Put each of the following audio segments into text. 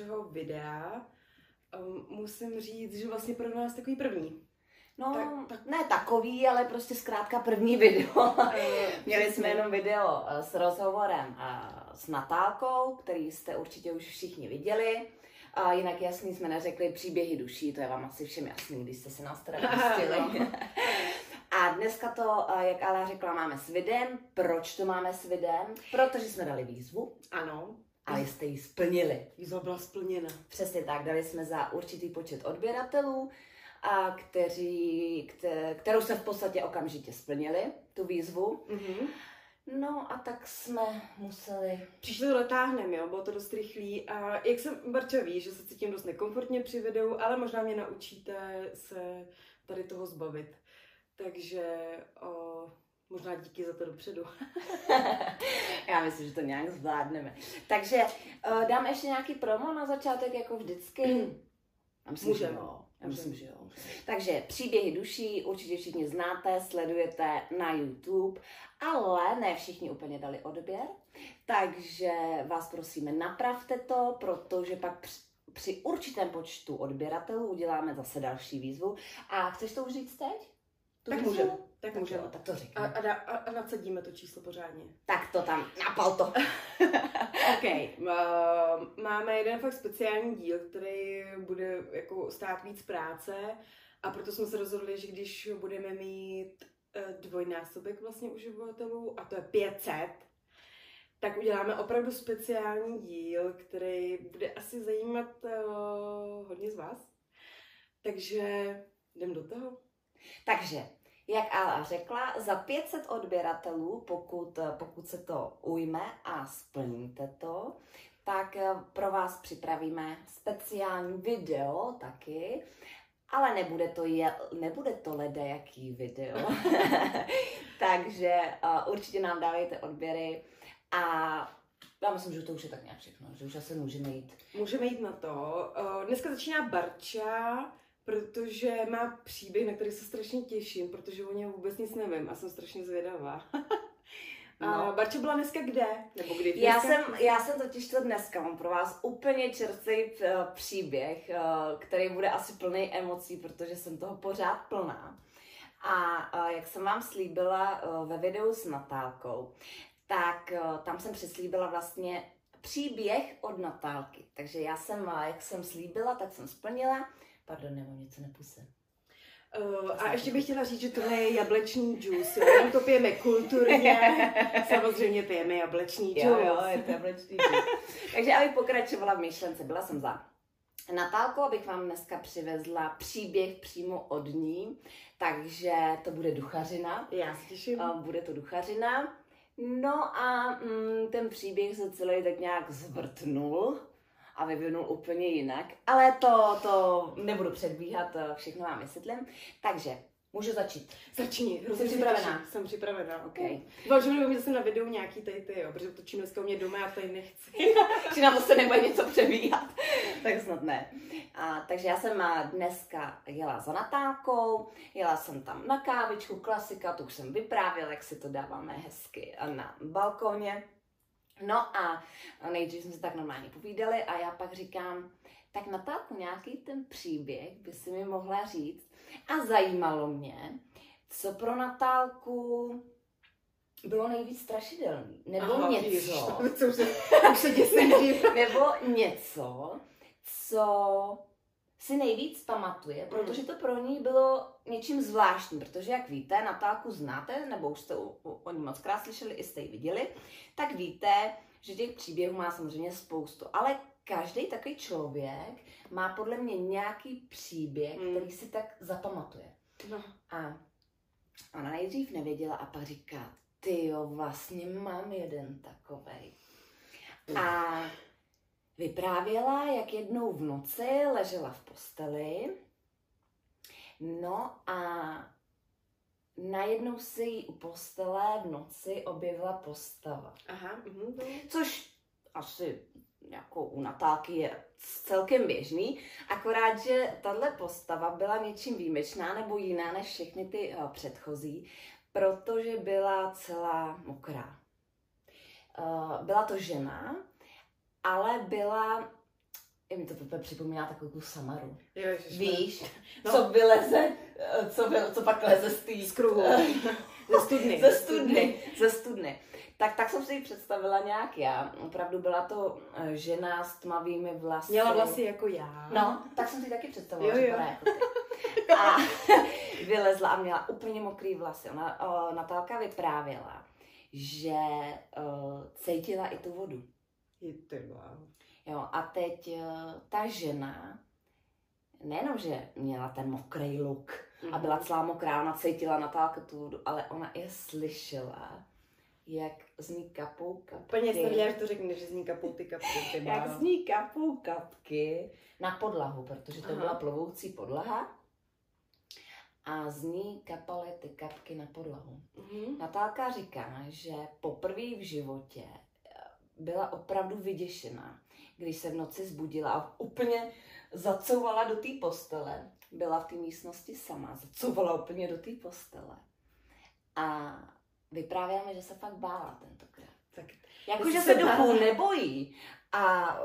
našeho videa. Um, musím říct, že vlastně pro nás takový první. No, Tak- tak- ne takový, ale prostě zkrátka první video. Eh, Měli jsme jenom video eh, s rozhovorem eh, s Natálkou, který jste určitě už všichni viděli. A jinak jasný jsme neřekli příběhy duší, to je vám asi všem jasný, když jste si nás teda pustili. A dneska to, jak Ala řekla, máme s videem. Proč to máme s videem? Protože jsme dali výzvu, Ano, ale jste ji splnili. výzva byla splněna. Přesně tak, dali jsme za určitý počet odběratelů, a kteří, kte, kterou jsme v podstatě okamžitě splnili, tu výzvu. Mhm. No a tak jsme museli... Přišli to dotáhneme, jo, bylo to dost rychlý a jak jsem Barča ví, že se cítím dost nekomfortně při videu, ale možná mě naučíte se tady toho zbavit. Takže o, možná díky za to dopředu. Já myslím, že to nějak zvládneme. Takže uh, dám ještě nějaký promo na začátek, jako vždycky. Já myslím, Můžeme. že jo. Já myslím, že jo. Takže příběhy duší určitě všichni znáte, sledujete na YouTube, ale ne všichni úplně dali odběr. Takže vás prosíme, napravte to, protože pak při, při určitém počtu odběratelů uděláme zase další výzvu. A chceš to už říct teď? Tak můžeme, tak Tak, můžeme. tak to řekni. A, a, a, a nacadíme to číslo pořádně. Tak to tam, napal to. OK, uh, máme jeden fakt speciální díl, který bude jako stát víc práce a proto jsme se rozhodli, že když budeme mít uh, dvojnásobek vlastně uživatelů a to je 500, tak uděláme opravdu speciální díl, který bude asi zajímat uh, hodně z vás. Takže jdem do toho. Takže, jak Ala řekla, za 500 odběratelů, pokud, pokud se to ujme a splníte to, tak eh, pro vás připravíme speciální video taky, ale nebude to, je, nebude to lede jaký video. Takže uh, určitě nám dávejte odběry a já myslím, že to už je tak nějak všechno, že už asi můžeme jít. Můžeme jít na to. Uh, Dneska začíná Barča, protože má příběh, na který se strašně těším, protože o něm vůbec nic nevím a jsem strašně zvědavá. A No. Barča byla dneska kde? Nebo kdy? Já Dneska? jsem, já jsem totiž to dneska, mám pro vás úplně čerstvý eh, příběh, eh, který bude asi plný emocí, protože jsem toho pořád plná. A eh, jak jsem vám slíbila ve videu s Natálkou, tak tam jsem přislíbila vlastně příběh od Natálky. Takže já jsem, jak jsem slíbila, tak jsem splnila. Pardon, nebo něco nepuse. Uh, a ještě bych chtěla říct, že to je jablečný džus. jo. To pijeme kulturně. Samozřejmě pijeme jablečný džus. Jo, jo, je to jablečný džus. Takže abych pokračovala v myšlence, byla jsem za Natálkou, abych vám dneska přivezla příběh přímo od ní, takže to bude duchařina. Já se těším. A Bude to duchařina. No a mm, ten příběh se celý tak nějak zvrtnul a vyvinul úplně jinak. Ale to, to nebudu předbíhat, to všechno vám vysvětlím. Takže můžu začít. Začni. se připravená? Jsem připravená, ok. OK. Doufám, že zase na videu nějaký tady ty, jo, protože točím dneska u mě doma a tady nechci. Či to se nebude něco přebíhat. tak snad ne. A, takže já jsem a, dneska jela za Natálkou, jela jsem tam na kávičku, klasika, tu už jsem vyprávěla, jak si to dáváme hezky a na balkóně. No a nejdřív jsme si tak normálně povídali a já pak říkám, tak Natálku, nějaký ten příběh by si mi mohla říct. A zajímalo mě, co pro Natálku bylo nejvíc strašidelný. Nebo Aha, něco. ježiš, to už se, už se děsím dřív. Nebo něco, co si nejvíc pamatuje, protože to pro ní bylo něčím zvláštním, protože jak víte, Natálku znáte, nebo už jste o, o, ní moc krát slyšeli, i jste ji viděli, tak víte, že těch příběhů má samozřejmě spoustu, ale každý takový člověk má podle mě nějaký příběh, Hmm. který si tak zapamatuje. No. A ona nejdřív nevěděla a pak říká, ty jo, vlastně mám jeden takovej. A vyprávěla, jak jednou v noci ležela v posteli, no a najednou se jí u postele v noci objevila postava. Aha, mhm, to- Což asi jako u Natálky je celkem běžný, akorát, že tahle postava byla něčím výjimečná nebo jiná než všechny ty uh, předchozí, protože byla celá mokrá. Uh, byla to žena ale byla, i mi to úplně připomíná takovou tu Samaru. Ježiš, Víš, No. co vyleze, eh, co, vy, co pak leze z té Z kruhu. Ze studny. ze studny, ze studny. Tak, tak jsem si ji představila nějak já. Opravdu byla to eh, žena s tmavými vlasy. Měla vlasy jako já. No, tak jsem si taky představila, Jo, že jo. vypadá jako ty. A vylezla a měla úplně mokrý vlasy. Ona, o, Natálka vyprávěla, že o, cítila i tu vodu. Je. Jo, a teď o, ta žena, nejenom, že měla ten mokrý look a byla celá mokrá, ona cítila Natálka tu ale ona i slyšela, jak z ní kapou kapky. Úplně jsem věděla, že to řekneš, že zní kapou ty kapky. Ty jak z ní kapou kapky na podlahu, protože to Aha. byla plovoucí podlaha a z ní kapaly ty kapky na podlahu. Mhm. Natálka říká, že poprvé v životě eh, byla opravdu vyděšená, když se v noci zbudila a úplně zacouvala do té postele. Byla v té místnosti sama, zacouvala úplně do té postele. A vyprávěla mi, že se fakt bála tentokrát. Tak Jako, že se duchů nebojí a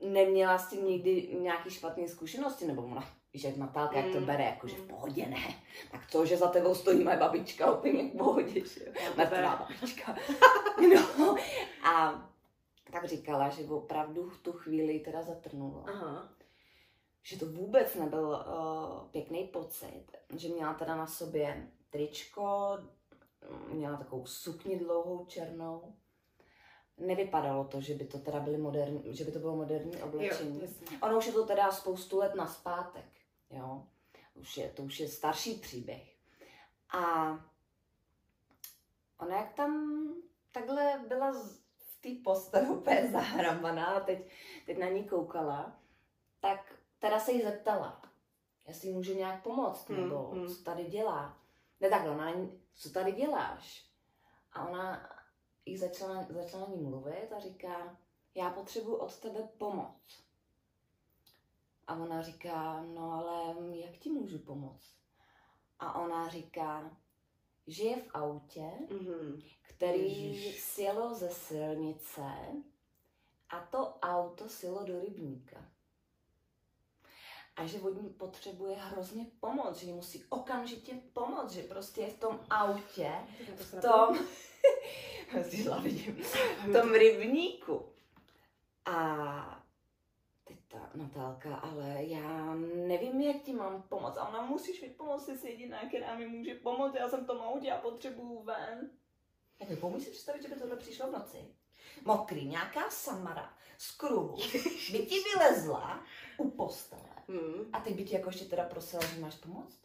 neměla s tím nikdy nějaký špatné zkušenosti, nebo ona, víš, jak Natálka, jak to Mm. bere, jako že v pohodě ne. Tak to, že za tebou stojí moje babička, úplně v pohodě, že jo. Mrtvá babička. No, a tak říkala, že opravdu v tu chvíli teda zatrnulo. Aha. Že to vůbec nebyl uh, pěkný pocit, že měla teda na sobě tričko, měla takovou sukni dlouhou černou. Nevypadalo to, že by to teda byly moderní, že by to bylo moderní Jo, oblečení. jasně. Ono už je to teda spoustu let naspátek, jo. Už je, to už je starší příběh. A ona jak tam takhle byla v té posteli úplně zahrabaná a teď, teď na ní koukala, tak teda se jí zeptala, jestli může nějak pomoct, Hmm, nebo hmm. co tady dělá. Ne takhle, ona co tady děláš? A ona jí začala, začala ní mluvit a říká, já potřebuji od tebe pomoc. A ona říká, no ale jak ti můžu pomoct? A ona říká, že je v autě, Mhm. který Ježiš. sjelo ze silnice a to auto sjelo do rybníka. A že od ní potřebuje hrozně pomoc, že jí musí okamžitě pomoct, že prostě je v tom autě, v tom, v tom rybníku. A Natálka, ale já nevím, jak ti mám pomoct. A ona musíš mi pomoct, jsi jediná, která mi může pomoct, já jsem v tom autě a potřebuju ven. Tak mi pomůž si představit, že by tohle přišlo v noci. Mokrý, nějaká samara z kruhu by ti vylezla u postele Hmm. a ty by ti jako ještě teda prosila, že máš pomoct?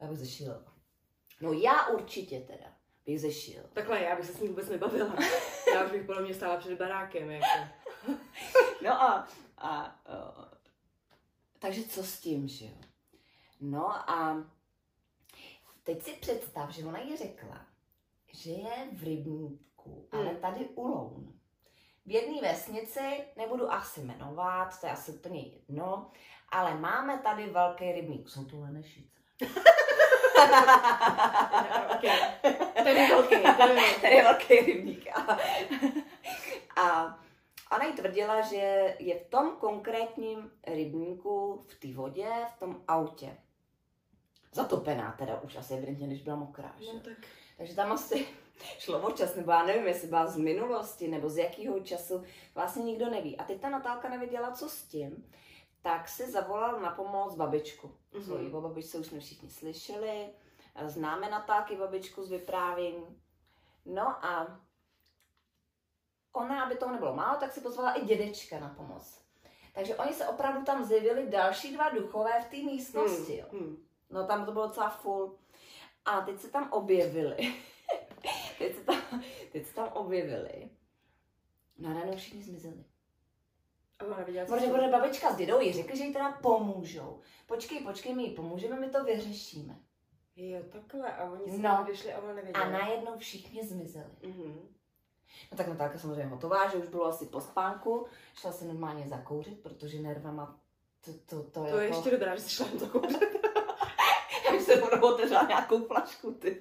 Já bych zešílela. No já určitě teda bych zešil. Takhle, já bych se s ní vůbec nebavila. Já už bych podle mě stála před barákem, jako. No a, a takže co s tím, že jo? No a teď si představ, že ona jí řekla, že je v rybníku, ale Hmm. tady u Loun. V jedné vesnici, nebudu asi jmenovat, to je asi úplně jedno, ale máme tady velký rybník. Jsou to Lenešice. okay. Ten je velký, ten je velký. Tady je velký rybník. A, a ona jí tvrdila, že je v tom konkrétním rybníku, v té vodě, v tom autě. Zatopená teda už asi evidentně, když byla mokrá. Že? No tak. Takže tam asi šlo o čas, nebo já nevím, jestli byla z minulosti, nebo z jakého času, vlastně nikdo neví. A teď ta Natálka nevěděla, co s tím, tak si zavolal na pomoc babičku. Mhm. Svoji o babičce už jsme všichni slyšeli, známe Natálky babičku z vyprávění. No a ona, aby toho nebylo málo, tak si pozvala i dědečka na pomoc. Takže oni se opravdu tam zjevili další dva duchové v té místnosti. Jo. Hmm. No tam to bylo docela full. A teď se tam objevili. teď, se tam, teď se tam objevili. No a najednou všichni zmizeli. A ona viděla, co Protože babička s dědou jí řekli, že jí teda pomůžou. Počkej, počkej, my jí pomůžeme, my to vyřešíme. Jo, takhle. A oni se No. vyšli a ona nevěděla. A najednou všichni zmizeli. Mhm. No tak Natálka samozřejmě hotová, že už bylo asi po spánku. Šla se normálně zakouřit, protože nervama to, to, to, To jako... je ještě dobrá, že jsi šla to kouřit. Já bych se rovnou otevřela nějakou flašku, ty.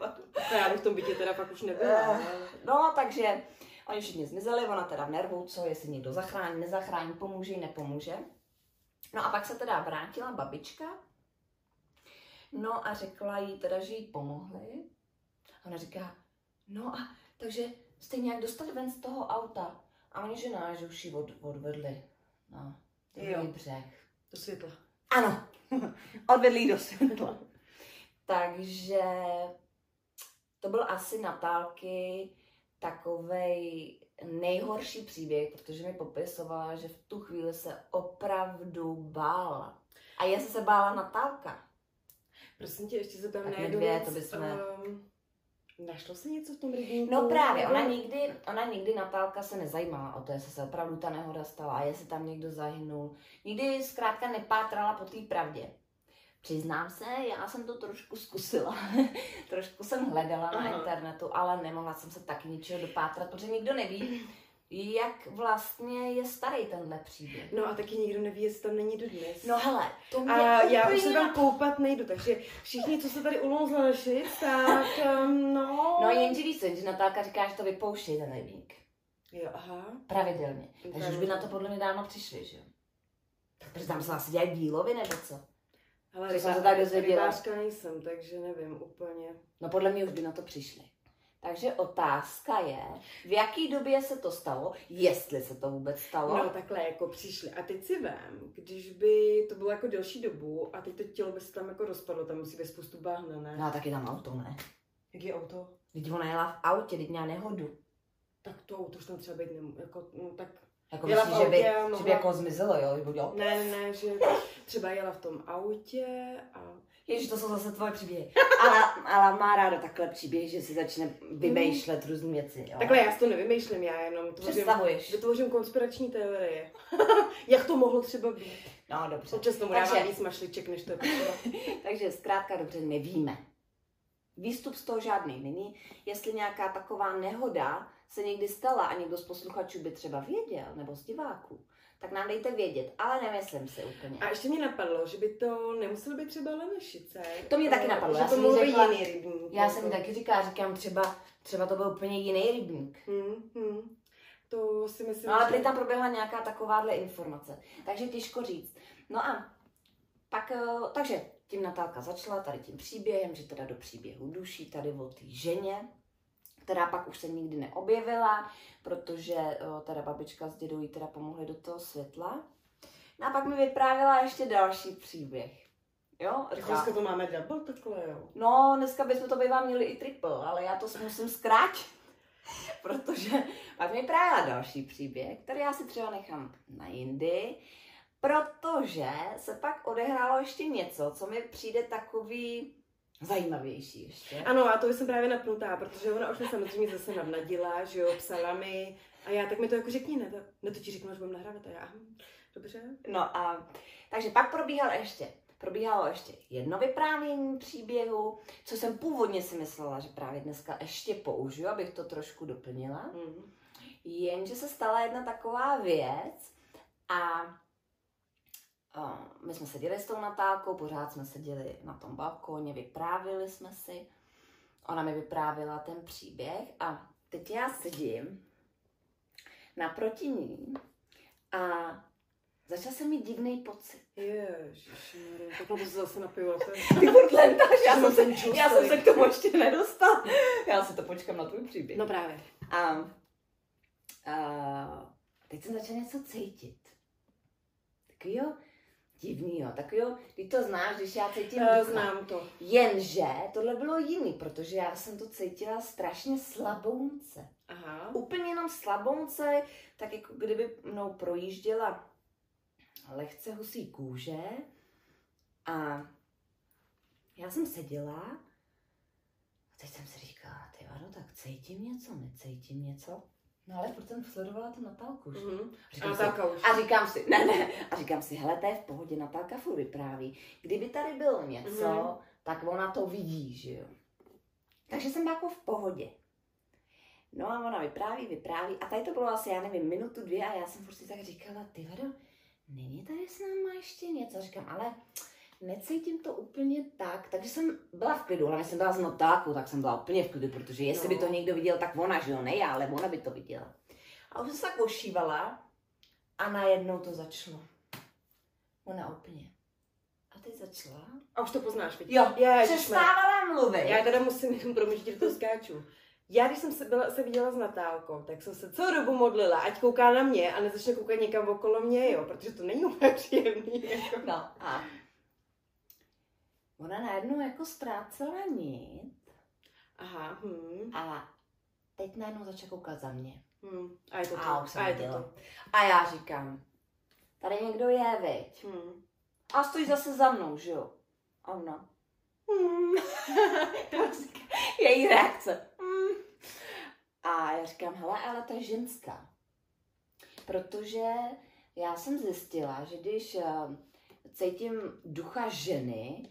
A já bych v tom bytě teda pak už nebyla. Eh, No, takže Oni všichni zmizeli, ona teda v nervu, co, jestli někdo zachrání, nezachrání, pomůže, nepomůže. No a pak se teda vrátila babička, no a řekla jí teda, že jí pomohli. A ona říká, no a takže jste nějak dostali ven z toho auta. A oni, že ne, že už ji od, odvedli na druhý břeh. Do světla. Ano, odvedli ji do světla. Takže to byl asi Natálky takovej nejhorší příběh, protože mi popisovala, že v tu chvíli se opravdu bála. A jestli se bála Natálka. Prosím tě, ještě se tam dvě, věc, to bychom- ehm, Našlo se něco v tom rybníku? No právě, ona nikdy, ona nikdy Natálka se nezajímala o to, jestli se opravdu ta nehoda stala a jestli tam někdo zahynul. Nikdy zkrátka nepátrala po té pravdě. Přiznám se, já jsem to trošku zkusila. trošku jsem hledala na internetu, ale nemohla jsem se taky ničeho dopátrat, protože nikdo neví, jak vlastně je starý tenhle příběh. No a taky nikdo neví, jestli tam není dodnes. No hele, to mě a já už se tam koupat nejdu, takže všichni, co se tady ulouzli, tak um, no... No jenže víš jenže Natálka říká, že to vypouští ten rybník. Jo, aha. Pravidelně. Takže už by na to podle mě dávno přišli, že jo? Tak protože tam se asi dělají dílovy nebo co? Ale Že jsem se tak dozvěděla. nejsem, takže nevím úplně. No podle mě už by na to přišli. Takže otázka je, v jaký době se to stalo, jestli se to vůbec stalo. No takhle jako přišli. A teď si vem, když by to bylo jako delší dobu a teď to tělo by se tam jako rozpadlo, tam musí být spoustu bahna, ne? No a taky tam auto, ne? Jak je auto? Teď ona jela v autě, teď měla nehodu. Tak to auto už tam třeba být nemů- jako, no tak Jako Jela myslíš, že by, autě a že by mohla- jako zmizelo, jo? Nebo jo? ne, ne, ne, že třeba jela v tom autě a Ježiš, to jsou zase tvoje příběhy. Ale, ale má ráda takhle příběh, že si začne vymýšlet různé věci, jo? Takhle já si to nevymýšlím, já jenom tvořím, Představuješ. vytvořím konspirační teorie. Jak to mohlo třeba být? No, dobře. Občas tomu Takže- dávám víc mašliček, než to je potřeba. Takže zkrátka dobře, nevíme. Výstup z toho žádný není. Jestli nějaká taková nehoda se někdy stala a někdo z posluchačů by třeba věděl, nebo z diváků, tak nám dejte vědět, ale nemyslím si úplně. A ještě mě napadlo, že by to nemuselo být třeba Lenešice. To mě taky Eh, napadlo, Že já to jsem řekla- jiný rybník. Já jsem jako. taky říká, říkám třeba, třeba to byl úplně jiný rybník. Hmm, hmm. To si myslím, No ale že... prý tam proběhla nějaká takováhle informace. Takže těžko říct. No a pak, eh, takže tím Natálka začala tady tím příběhem, že teda do příběhu duší tady o té ženě, která pak už se nikdy neobjevila, protože eh, teda babička s dědou jí teda pomohli do toho světla. No a pak mi vyprávěla ještě další příběh. Jo, říká, dneska to máme double takhle, jo. No, dneska bychom to bývá měli i triple, ale já to musím zkrátit. Protože pak mi právě další příběh, který já si třeba nechám na jindy, protože se pak odehrálo ještě něco, co mi přijde takový zajímavější ještě. Ano, a to jsem právě napnutá, protože ona už mě samozřejmě zase navnadila, že jo, psala mi. A já, tak mi to jako řekni, ne, to, ne, to ti řeknu, až budeme nahrávat. A já, dobře. No a takže pak probíhal ještě, probíhalo ještě jedno vyprávění příběhu, co jsem původně si myslela, že právě dneska ještě použiju, abych to trošku doplnila. Hm. Jenže se stala jedna taková věc a my jsme seděli s tou Natálkou, pořád jsme seděli na tom balkóně, vyprávili jsme si. Ona mi vyprávila ten příběh a teď já sedím naproti ní a začal jsem mít divný pocit. Ježišmarja, takhle to se zase napiju. Ty já, jsem se, já jsem se k tomu ještě nedostala. Já si to počkám na tvůj příběh. No právě. A, a teď jsem začala něco cítit. Takový jo, divný jo, takový jo, ty to znáš, když já cítím Já ducha. znám to. Jenže tohle bylo jiný, protože já jsem to cítila strašně slabounce. Aha. Úplně jenom slabounce, tak jako kdyby mnou projížděla lehce husí kůže a já jsem seděla a teď jsem si říkala, ty vado, tak cítím něco, necítím něco. No ale furt jsem sledovala tu Natálku, že? Mhm. A Říkám si, Natálka už. a říkám si, ne, ne, a říkám si, hele, to je v pohodě, Natálka furt vypráví. Kdyby tady bylo něco, Mhm. tak ona to vidí, že jo. Takže jsem jako v pohodě. No a ona vypráví, vypráví a tady to bylo asi, já nevím, minutu, dvě a já jsem furt si tak říkala, ty vado, není tady s náma ještě něco? Říkám, ale necítím to úplně tak, takže jsem byla v klidu, hlavně jsem byla z notáku, tak jsem byla úplně v klidu, protože jestli No. by to někdo viděl, tak ona, že jo, ne já, ale ona by to viděla. A už jsem se tak ošívala a najednou to začalo. Ona úplně. A teď začala. A už to poznáš, vidíš? Jo, Ježišmarja. přestávala mluvit. Já teda musím jenom promiň, že to skáču. Já, když jsem se, byla, se viděla s Natálkou, tak jsem se celou dobu modlila, ať kouká na mě a nezačne koukat někam okolo mě, jo, protože to není úplně příjemný. Jako. No a ona najednou jako ztrácela nit Aha, hm, a teď najednou začala koukat za mě. hm. A je to to. A už jsem a je to to. A já říkám, tady někdo je, veď. Hm. A stojí zase za mnou, že jo? A ona. Hm. Její reakce. Mm. A já říkám, hele, ale to je ženská. Protože já jsem zjistila, že když eh, cítím ducha ženy,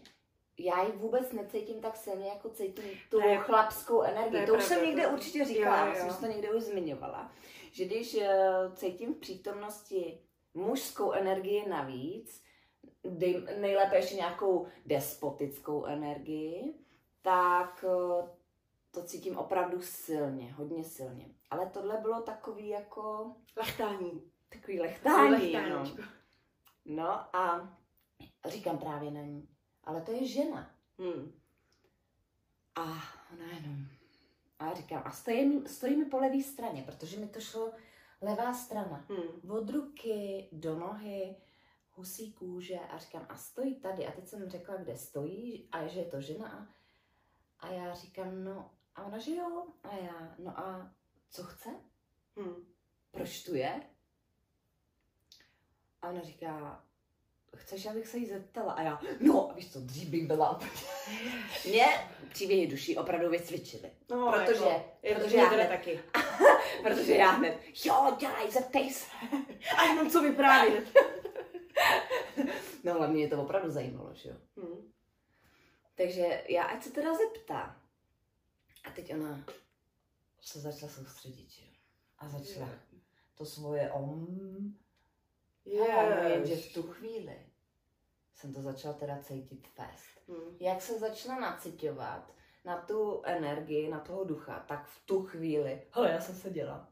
já ji vůbec necítím tak silně, jako cítím tu je- chlapskou energii. je To, už pravda, jsem někde to- určitě říkala, jo, jo. že to někde už zmiňovala, že když eh, cítím v přítomnosti mužskou energii navíc, dej, nejlépe ještě nějakou despotickou energii, tak eh, to cítím opravdu silně, hodně silně. Ale tohle bylo takový jako, Lechtání. takový lechtání, no. Lechtáníčko. no a říkám právě na ní, ale to je žena. Hm. A ona jenom, a já říkám, a stojí, mi- stojí mi po levé straně, protože mi to šlo levá strana. Hm. Od ruky do nohy, husí kůže a říkám, a stojí tady. A teď jsem řekla, kde stojí a že je to žena. A, a já říkám, no, a ona, že jo. A já, no a co chce? Hm. Proč tu je? A ona říká, chceš, abych se jí zeptala? A já, no, a víš co, dřív bych byla. Mě příběhy duší opravdu vycvičily. No, Protože- jako, je, protože protože já hned- taky. Protože já hned, jo, dělej, zeptej se. A jenom co vyprávět. No hlavně mě to opravdu zajímalo, že jo. Hm. Takže já ať se teda zeptá. A teď ona se začala soustředit, že jo. A začala to svoje om. Yeah. jenže Jež. v tu chvíli jsem to začala teda cítit fest. Hm. Jak se začala naciťovat na tu energii, na toho ducha, tak v tu chvíli, hele, já jsem seděla.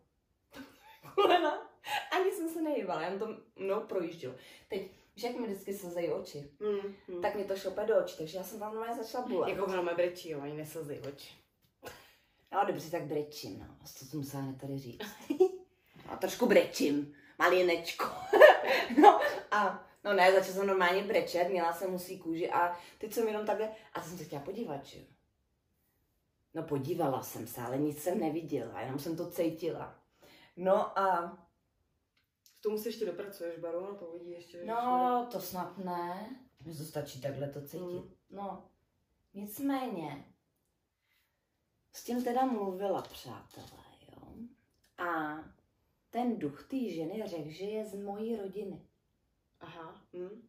Kolena. Ani jsem se nehýbala, jen to mnou projíždělo. Teď, víš, jak mi vždycky slzejí oči, Hm. Hm. tak mě to šope do očí, takže já jsem tam normálně začala bulat. Jako hromé brečí, jo, ani neslzí oči. No dobře, tak brečím, no. Co jsem musela tady říct. No, trošku brečím, malinečko. no a, no ne, začala jsem normálně brečet, měla jsem musí kůži a teď jsem jenom takhle, a jsem se chtěla podívat, že. No podívala jsem se, ale nic jsem neviděla, jenom jsem to cítila. No a, K tomu se ještě dopracuješ, Baru, no to uvidí ještě. no to snad ne, mně to stačí takhle to cítit. Mm. No, nicméně, s tím teda mluvila, přátelé, jo. A ten duch té ženy řekl, že je z mojí rodiny. Aha. Hm.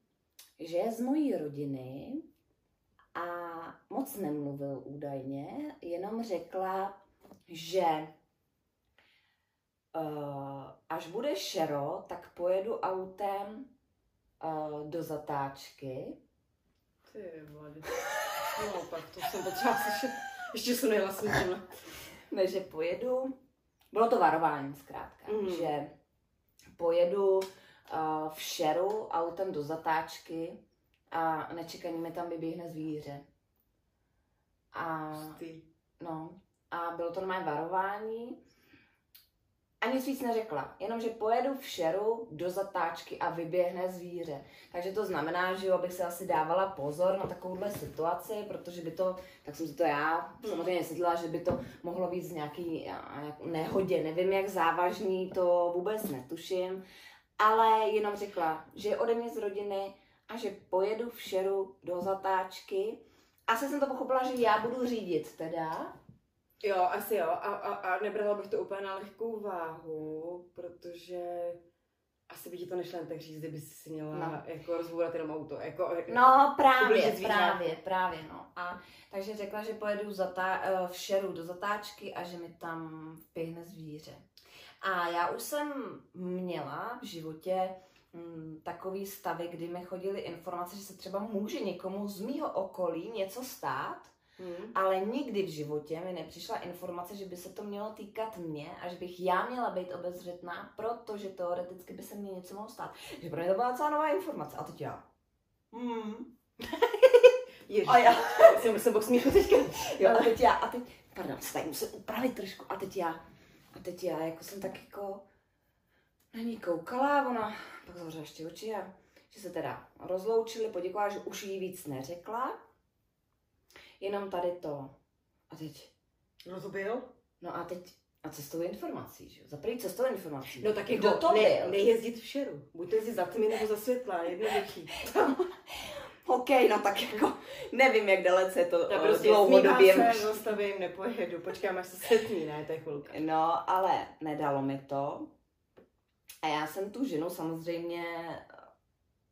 Že je z mojí rodiny a moc nemluvil údajně, jenom řekla, že uh, až bude šero, tak pojedu autem uh, do zatáčky Ty vole. No, pak to jsem potřeba slyšet. Ještě jsem nejhlasím. Ne, že pojedu, bylo to varování zkrátka, Mhm. že pojedu uh, v šeru autem do zatáčky a nečekaně mi tam vyběhne zvíře. A, no, a bylo to normálně varování. A nic víc neřekla, jenom že pojedu v šeru do zatáčky a vyběhne zvíře. Takže to znamená, že jo, abych se asi dávala pozor na takovouhle situaci, protože by to, tak jsem si to já samozřejmě vysvětlila, že by to mohlo být z nějaký nehodě, nevím jak závažný, to vůbec netuším, ale jenom řekla, že je ode mě z rodiny a že pojedu v šeru do zatáčky. Asi jsem to pochopila, že já budu řídit teda, Jo, asi jo. A, a, a nebrala bych to úplně na lehkou váhu, protože asi by ti to nešlo jen tak říct, kdyby si měla No. jako rozbourat jenom auto. Jako, No právě, právě, právě, no. A takže řekla, že pojedu zatá- eh, v šeru do zatáčky a že mi tam vběhne zvíře. A já už jsem měla v životě mm, takový stavy, kdy mi chodily informace, že se třeba může někomu z mýho okolí něco stát, Hmm. ale nikdy v životě mi nepřišla informace, že by se to mělo týkat mě a že bych já měla být obezřetná, protože teoreticky by se mně něco mohlo stát. Že pro mě to byla celá nová informace. A teď já. Hmm. Ježiš, A já. si musím bok smíchu teďka. Jo, a teď já, a teď, pardon, se tady musím upravit trošku. A teď já, a teď já, jako jsem tak jako na ní koukala ona pak zavřela ještě oči a že se teda rozloučili, poděkovala, že už jí víc neřekla. Jenom tady to. A teď, No to byl? no a teď, a cestou informací, že jo? Za první cestou informací. No tak Kdo jako to ne, byl? nejezdit v šeru. Buď to jezdit za tmy nebo za světla, jednoduchý. OK, no tak jako nevím, jak dalece je to Já eh, prostě dlouhodobě. smívám se, zastavím, nepojedu, počkám, až se setmí, ne, to je chvilka. No, ale nedalo mi to. A já jsem tu ženu samozřejmě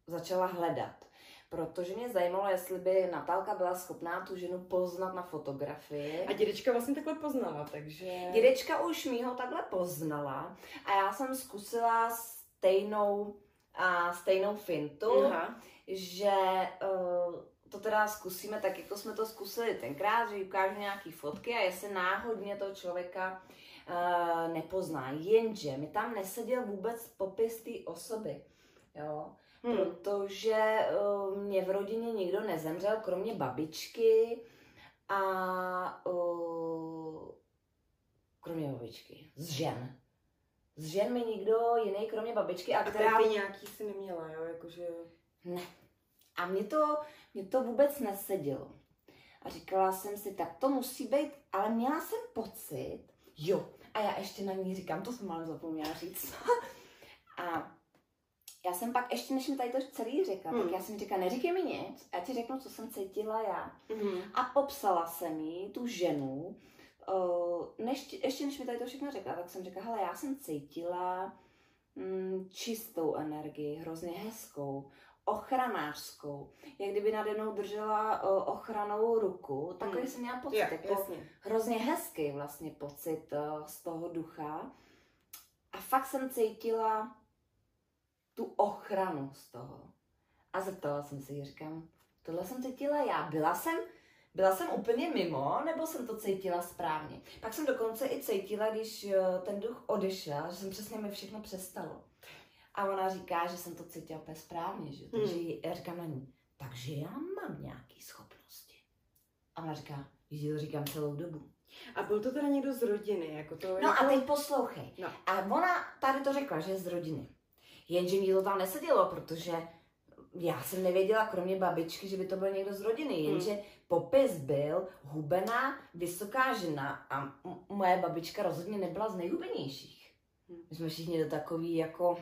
začala hledat. Protože mě zajímalo, jestli by Natálka byla schopná tu ženu poznat na fotografii. A dědečka vlastně takhle poznala, takže... Dědečka už mýho takhle poznala a já jsem zkusila stejnou, a stejnou fintu, Aha. že uh, to teda zkusíme tak, jako jsme to zkusili tenkrát, že ukážu nějaký fotky a jestli náhodně toho člověka uh, nepozná. Jenže mi tam neseděl vůbec popis té osoby. Jo? Hmm. protože uh, mě v rodině nikdo nezemřel, kromě babičky a uh, kromě babičky, z žen. Z žen mi nikdo jiný, kromě babičky, a A která... ty nějaký si neměla, jo, jakože... Ne. A mě to, mě to vůbec nesedělo. A říkala jsem si, tak to musí být, ale měla jsem pocit, jo, a já ještě na ní říkám, to jsem ale zapomněla říct. a já jsem pak, ještě než mi tady to celý řekla, Hmm. tak já jsem říkala, neříkej mi nic, já ti řeknu, co jsem cítila já. Mhm. A popsala jsem jí tu ženu, uh, než, ještě než mi tady to všechno řekla, tak jsem řekla, hele, já jsem cítila mm, čistou energii, hrozně hezkou, ochranářskou, jak kdyby nade mnou držela uh, ochranou ruku, takový Hmm. jsem měla pocit, Jo, jako jasně. hrozně hezký vlastně pocit uh, z toho ducha. A fakt jsem cítila tu ochranu z toho. A zeptala jsem se jí, říkám, tohle jsem cítila já. Byla jsem, byla jsem úplně mimo, nebo jsem to cítila správně? Pak jsem dokonce i cítila, když eh, ten duch odešel, že jsem přesně mi všechno přestalo. A ona říká, že jsem to cítila úplně správně, že? Takže Hmm. já říkám na ní, takže já mám nějaké schopnosti. A ona říká, že to říkám celou dobu. A byl to teda někdo z rodiny, jako to... No jako... a teď poslouchej. No. A ona tady to řekla, že je z rodiny. Jenže mi to tam nesedělo, protože já jsem nevěděla, kromě babičky, že by to byl někdo z rodiny. Jenže popis byl hubená, vysoká žena a m- moje babička rozhodně nebyla z nejhubenějších. Hmm. My jsme všichni do takový jako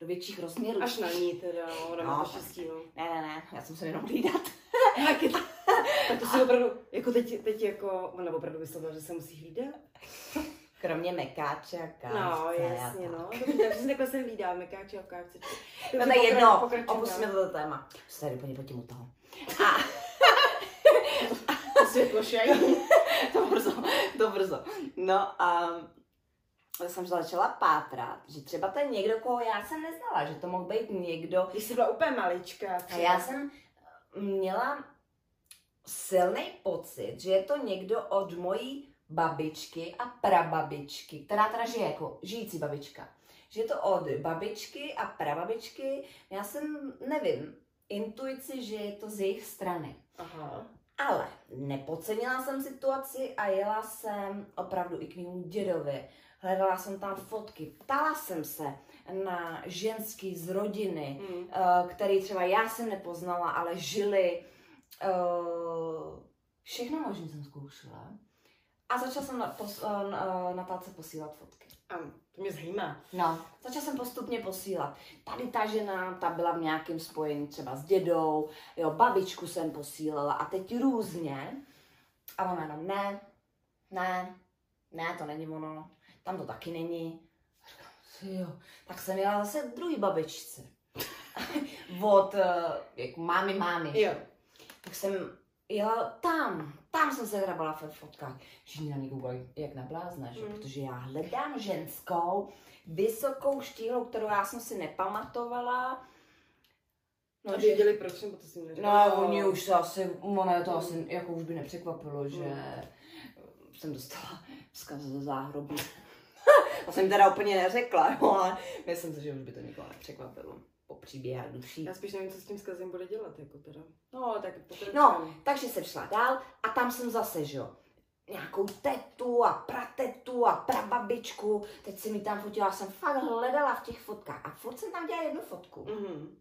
do větších rozměrů. Až na ní teda, no, No. no. to štěstí, no. Ne, ne, ne, já jsem se jenom hlídat. Tak, tak to si opravdu, jako teď, teď jako, ona opravdu vyslovila, že se musí hlídat? Kromě mekáče a kávce. No, jasně, no. Dobře, takže takhle se hlídáme, káči a kávce. No to je jedno, opustíme toto téma. Už tady úplně potím u toho. A To světlo šají. to brzo, to brzo. No a já jsem začala pátrat, že třeba to je někdo, koho já jsem neznala, že to mohl být někdo. Když jsi byla úplně malička. A já jsem měla silný pocit, že je to někdo od mojí babičky a prababičky, která teda žije jako žijící babička. Že je to od babičky a prababičky, já jsem, nevím, intuici, že je to z jejich strany. Aha. Ale nepodcenila jsem situaci a jela jsem opravdu i k mému dědovi. Hledala jsem tam fotky, ptala jsem se na ženský z rodiny, Hmm. eh, který třeba já jsem nepoznala, ale žili. eh, Všechno možné jsem zkoušela. A začala jsem na, pos, eh, na, Natálce posílat fotky. A to mě zajímá. No, začala jsem postupně posílat. Tady ta žena, ta byla v nějakém spojení třeba s dědou, jo, babičku jsem posílala a teď různě. A ona jenom ne, ne, ne, to není ono, tam to taky není. A Říkám jo, tak jsem jela zase druhý babičce. Od, eh, jako mámy, mámy. Jo. Tak jsem Jo, tam, tam jsem se hrabala ve fotkách. Všichni na mě koukali jak na blázna, že? Mm. Protože já hledám ženskou, vysokou štíhlou, kterou já jsem si nepamatovala. No, a že, věděli proč, nebo to si neřekla? no oni už se asi, ono to asi, jako už by nepřekvapilo, že jsem dostala vzkaz ze záhrobu. to jsem teda úplně neřekla, jo, ale myslím si, že už by to nikoho nepřekvapilo. Po příběhách duší. Já spíš nevím, co s tím zkazem bude dělat, jako teda. No, tak pokračujeme. No, takže jsem šla dál a tam jsem zase, že jo, nějakou tetu a pratetu a prababičku. Teď si mi tam fotila, jsem fakt hledala v těch fotkách a furt jsem tam dělala jednu fotku. Mhm.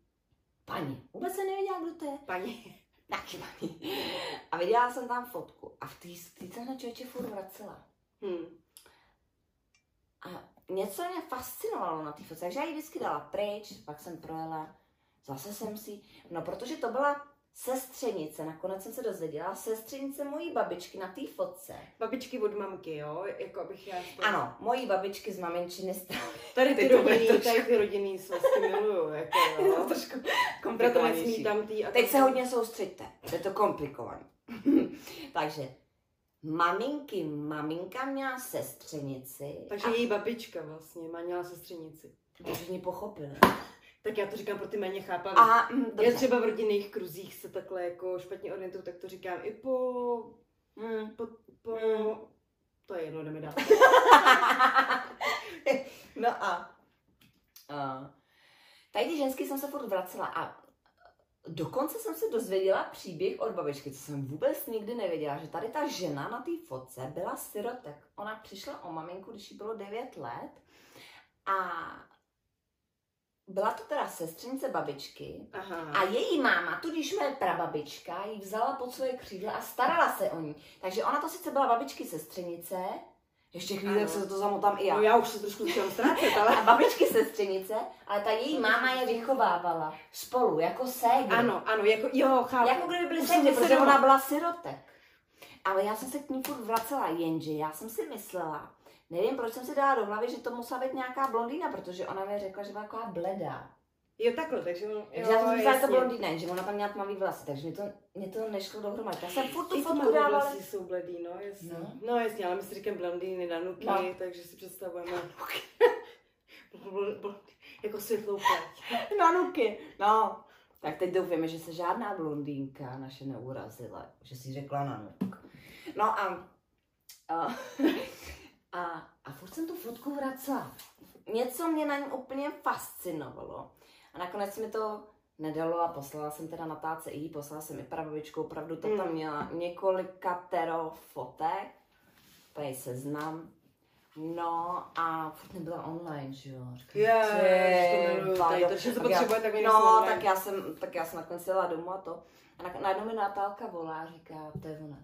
Paní, vůbec jsem nevěděla, kdo to je. Paní. Taky paní. A viděla jsem tam fotku a v té se na člověče furt vracela. Hm. A něco mě fascinovalo na té fotce, takže já ji vždycky dala pryč, pak jsem projela, zase jsem si, no protože to byla sestřenice, nakonec jsem se dozvěděla, sestřenice mojí babičky na té fotce. Babičky od mamky, jo? Jako abych já... Ano, mojí babičky z maminčiny strany. Tady ty, Ty rodinný, trošku- tady ty rodinný svazky miluju, jako jo. trošku mý tam tý a Teď se hodně soustřeďte, je to komplikované. Takže maminky, maminka měla sestřenici. Takže a její babička vlastně má měla sestřenici. to všichni pochopili. Tak já to říkám pro ty méně chápavé. A mm. Já třeba v rodinných kruzích se takhle jako špatně orientuju, tak to říkám i po... Mm. po, po Mm. To je jedno, jdeme dál. no a, a tady ty ženský jsem se furt vracela a dokonce jsem se dozvěděla příběh od babičky, co jsem vůbec nikdy nevěděla, že tady ta žena na té fotce byla sirotek. Ona přišla o maminku, když jí bylo 9 let a byla to teda sestřenice babičky Aha. a její máma, tudíž moje prababička, ji vzala pod svoje křídla a starala se o ní. Takže ona to sice byla babičky sestřenice, ještě chvíli, jak se to zamotám i já. No já už se trošku začínám ztrácet, ale... A babičky sestřenice, ale ta její máma je vychovávala spolu, jako ségry. Ano, ano, jako, jo, chápu. Jako kdyby byly ségry, protože ona byla sirotek. Ale já jsem se k ní furt vracela, jenže já jsem si myslela, nevím, proč jsem si dala do hlavy, že to musela být nějaká blondýna, protože ona mi řekla, že byla taková bledá. Jo, takhle, takže... Jo, Takže já jsem si myslela, že to blondýna, že ona tam měla tmavý vlasy, takže mi to, mě to nešlo dohromady. Já jsem furt tu fotku dávala. vlasy jsou bledý, no jasně. No. No, jasně, ale my si říkáme blondýny na nuky, No. takže si představujeme jako světlou pleť. Na nuky, no. Tak teď doufáme, že se žádná blondýnka naše neurazila, že si řekla na nuk. No a, a, a, a furt jsem tu fotku vracela. Něco mě na ní úplně fascinovalo. A nakonec mi to nedalo a poslala jsem teda na táce i poslala jsem i prababičku, opravdu to tam Mm. měla několikatero fotek, tady se znám. No a furt nebyla online, že jo. Říkám, Jež, ty to tady to, potřebuje, tak No, tak já jsem, tak já jsem nakonec jela domů a to. A na, najednou mi Natálka volá a říká, to je ona.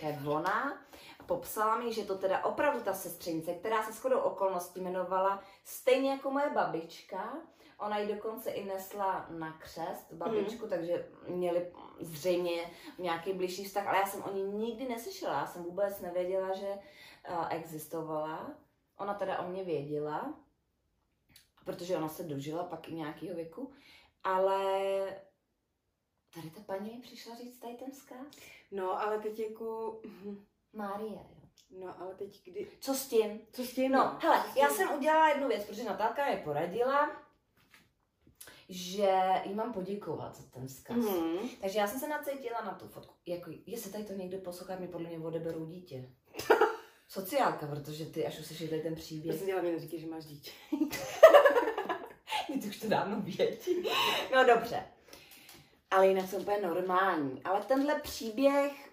To je ona. A popsala mi, že to teda opravdu ta sestřenice, která se shodou okolností jmenovala stejně jako moje babička. Ona ji dokonce i nesla na křest, babičku, takže měli zřejmě nějaký blížší vztah, ale já jsem o ní nikdy neslyšela. Já jsem vůbec nevěděla, že uh, existovala. Ona teda o mě věděla, protože ona se dožila pak i nějakého věku, ale tady ta paní mi přišla říct tady ten vzkaz. No, ale teď jako... mhm. Márie, jo. No, ale teď kdy... Co s tím? Co s tím? No, hele, Co s já tím? jsem udělala jednu věc, protože Natálka mi poradila, že jí mám poděkovat za ten vzkaz. Mhm. Takže já jsem se nacítila na tu fotku. Jako, jestli tady to někdo poslouchá, mi podle mě odeberou dítě. Sociálka, protože ty, až uslyšíš tady ten příběh, Prosím tě, hlavně neříkej, že máš dítě. Ty už to dávno vědí. No dobře. Ale jinak jsem úplně normální. Ale tenhle příběh,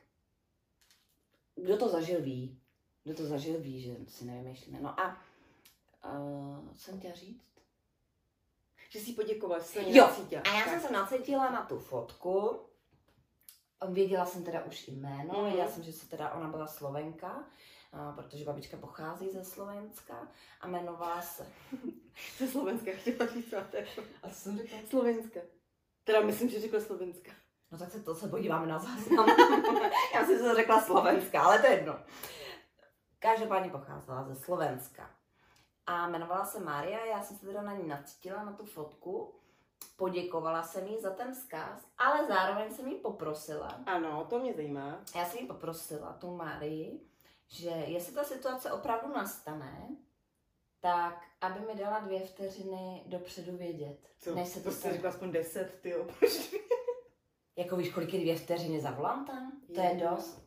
kdo to zažil ví. Kdo to zažil ví, že si nevymýšlíme. No a uh, co jsem chtěla říct? Že jsi jí poděkovala, že jsi na Jo, nacítila. A já Tak. jsem se nacítila na tu fotku. Věděla jsem teda už jméno, Mhm. věděla jsem, že se teda ona byla Slovenka, a protože babička pochází ze Slovenska a jmenovala se. Ze Slovenska chtěla říct, jako- A co jsem řekla? Slovenska. Teda myslím, že řekla Slovenska. No tak se to se podíváme na záznam. Já si to řekla Slovenska, ale to je jedno. Každopádně pocházela ze Slovenska. A jmenovala se Mária, já jsem se teda na ní nacítila na tu fotku. poděkovala jsem jí za ten vzkaz, ale zároveň jsem jí poprosila, Ano, to mě zajímá. já jsem jí poprosila, tu Marii, že jestli ta situace opravdu nastane, tak aby mi dala dvě vteřiny dopředu vědět. Co? Než se to to jsi stane. řekla aspoň deset, ty Jako víš, kolik je dvě vteřiny za volantem? To je dost.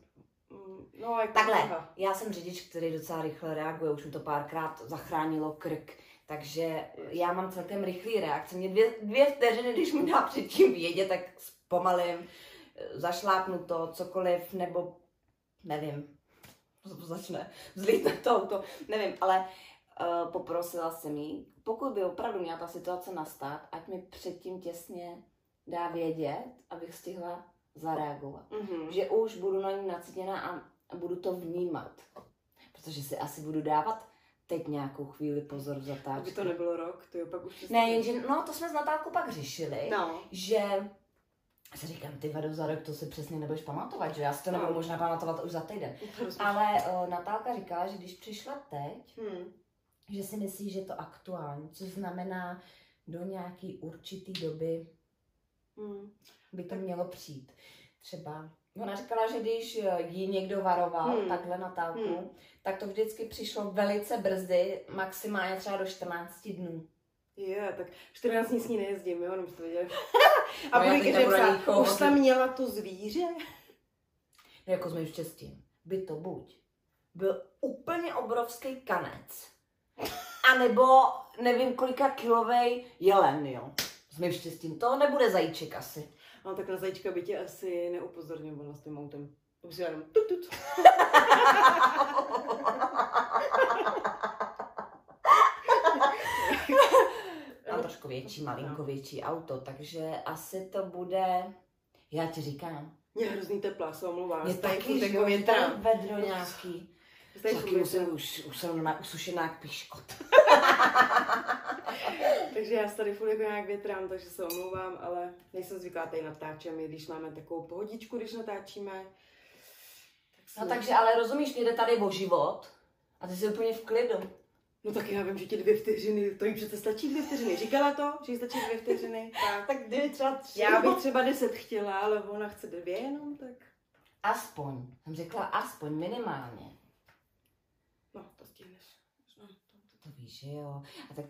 No, jako Takhle, já jsem řidič, který docela rychle reaguje, už mi to párkrát zachránilo krk, takže já mám celkem rychlý reakce. Mě dvě, dvě vteřiny, když mi dá předtím vědět, tak zpomalím, zašlápnu to, cokoliv, nebo nevím, začne, vzlítne to auto, nevím, ale uh, poprosila jsem jí, pokud by opravdu měla ta situace nastat, ať mi předtím těsně dá vědět, abych stihla zareagovat Mhm. že už budu na ní nacítěna a a budu to vnímat. Protože si asi budu dávat teď nějakou chvíli pozor v Aby zatáčce. to nebylo rok, ty opak už Ne, jenže, no to jsme s Natálkou pak řešili, No. že si říkám, ty vado za rok to si přesně nebudeš pamatovat, že já si to nebudu No. možná pamatovat už za týden. To. Ale uh, Natálka říkala, že když přišla teď, Hmm. že si myslí, že je to aktuální, což znamená do nějaký určitý doby Hmm. by to Tak- mělo přijít. Třeba ona říkala, že když jí někdo varoval, Hmm. takhle Natálku, Hmm. hmm. tak to vždycky přišlo velice brzy, maximálně třeba do 14 dnů. Je, tak 14 dní s ní nejezdím, jo, jenom jste viděli. No, A bude teď že už tam měla to zvíře? No jako mým štěstím. By to buď byl úplně obrovský kanec, anebo nevím kolika kilovej jelen, jo. Mým štěstím. To nebude zajíček asi. No tak na zajíčka by tě asi neupozorňovala s tím autem. To si jenom tut, tut. Mám trošku větší, malinko větší auto, takže asi to bude, já ti říkám, Mě je hrozný teplá, se omlouvám. Tady taky, že tady vedro nějaký. Taky musím už, už jsem normálně usušená jak píškot. Takže já se tady furt jako nějak větrám, takže se omlouvám, ale nejsem zvyklá tady natáčem, i když máme takovou pohodičku, když natáčíme. Tak No takže, ale rozumíš, mě jde tady o život a ty jsi úplně v klidu. No tak já vím, že ti dvě vteřiny, to jí přece stačí dvě vteřiny. Říkala to, že jí stačí dvě vteřiny. Tak. Tak kdyby třeba tři. Já bych třeba deset chtěla, ale ona chce dvě jenom, tak... Aspoň, jsem řekla aspoň, minimálně. No, to stihneš. No, to, To víš, že jo. A tak...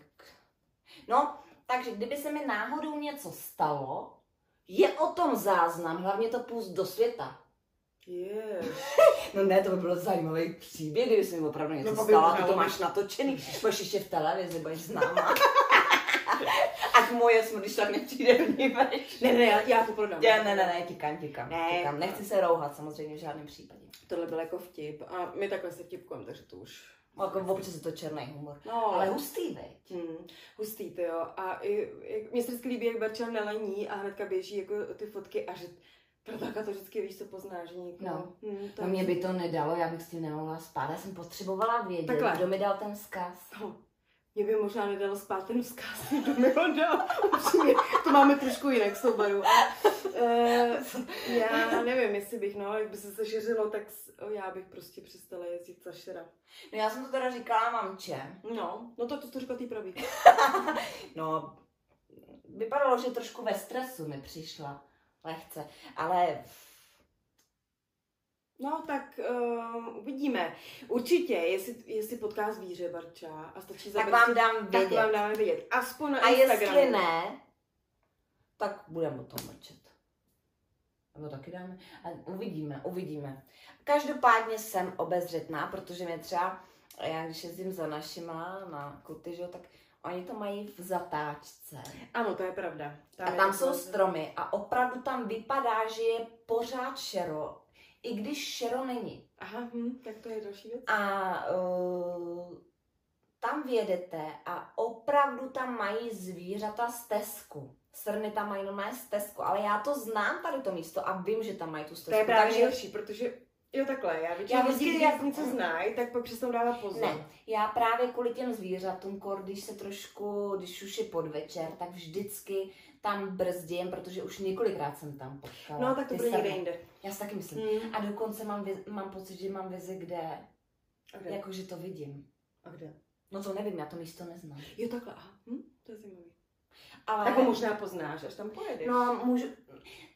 No, takže kdyby se mi náhodou něco stalo, je o tom záznam, hlavně to pust do světa. Je. No ne, to by byl zajímavý příběh, kdyby se mi opravdu něco No, stalo, ty to máš natočený, budeš ještě v televizi, budeš známá. Ať moje smrt, když tak nepřijde vnímeš. Ne, ne, já, já to prodám. Ne, ne, ne, ne, tikám, tikám, Ne. tikám. Nechci se rouhat samozřejmě v žádném případě. Tohle byl jako vtip a my takhle se vtipkujeme, takže to už... Jako občas je to černý humor. No, Ale hustý, veď. Hmm, hustý, ty jo. A mně se vždycky líbí, jak Barča nelení a hnedka běží jako ty fotky a že Protáka to vždycky víš, co pozná, že někoho. No. Hmm, No mě by to nedalo, já bych s tím nemohla spát. Já jsem potřebovala vědět, Takhle. kdo mi dal ten vzkaz. No, mě by možná nedalo spát ten vzkaz, kdo mi ho dal. To máme trošku jinak s tou Baru. A, uh, já nevím, jestli bych, no, jak by se to šeřilo, tak já bych prostě přestala jezdit za šera. No já jsem to teda říkala mamče. No, no to, to, to řekla ty pravý. No, vypadalo, že trošku ve stresu mi přišla. Lehce. Ale No, tak uh, uvidíme. Určitě, jestli, jestli potká zvíře, Barča, a stačí tak zabrat- vám dám tak vědět. vám dáme vědět. Aspoň na A Instagramu. jestli ne, tak budeme o tom mlčet. Nebo taky dáme. A uvidíme, uvidíme. Každopádně jsem obezřetná, protože mě třeba, já když jezdím za našima na kuty, že, tak oni to mají v zatáčce. Ano, to je pravda. A je tam jsou stromy a opravdu tam vypadá, že je pořád šero, i když šero není. Aha, hm, tak to je další věc. A uh, tam vědete a opravdu tam mají zvířata stezku. Srny tam mají normálně stezku, ale já to znám tady to místo a vím, že tam mají tu stezku. To je právě takže nejhorší, protože Jo, takhle, já většinou Já vždycky lidí, jak- když něco znají, tak pak přesnou dávat pozor. Ne, já právě kvůli těm zvířatům, kor, když se trošku, když už je podvečer, tak vždycky tam brzdím, protože už několikrát jsem tam potkala. No, tak to bude někde jinde. Já si taky myslím. Hmm. A dokonce mám, mám pocit, že mám vizi, kde, A kde? jakože to vidím. A kde? No to nevím, já to místo neznám. Jo, takhle, aha. Hm? To je zajímavý. Ale... Tak ho možná poznáš, až tam pojedeš. No, můžu...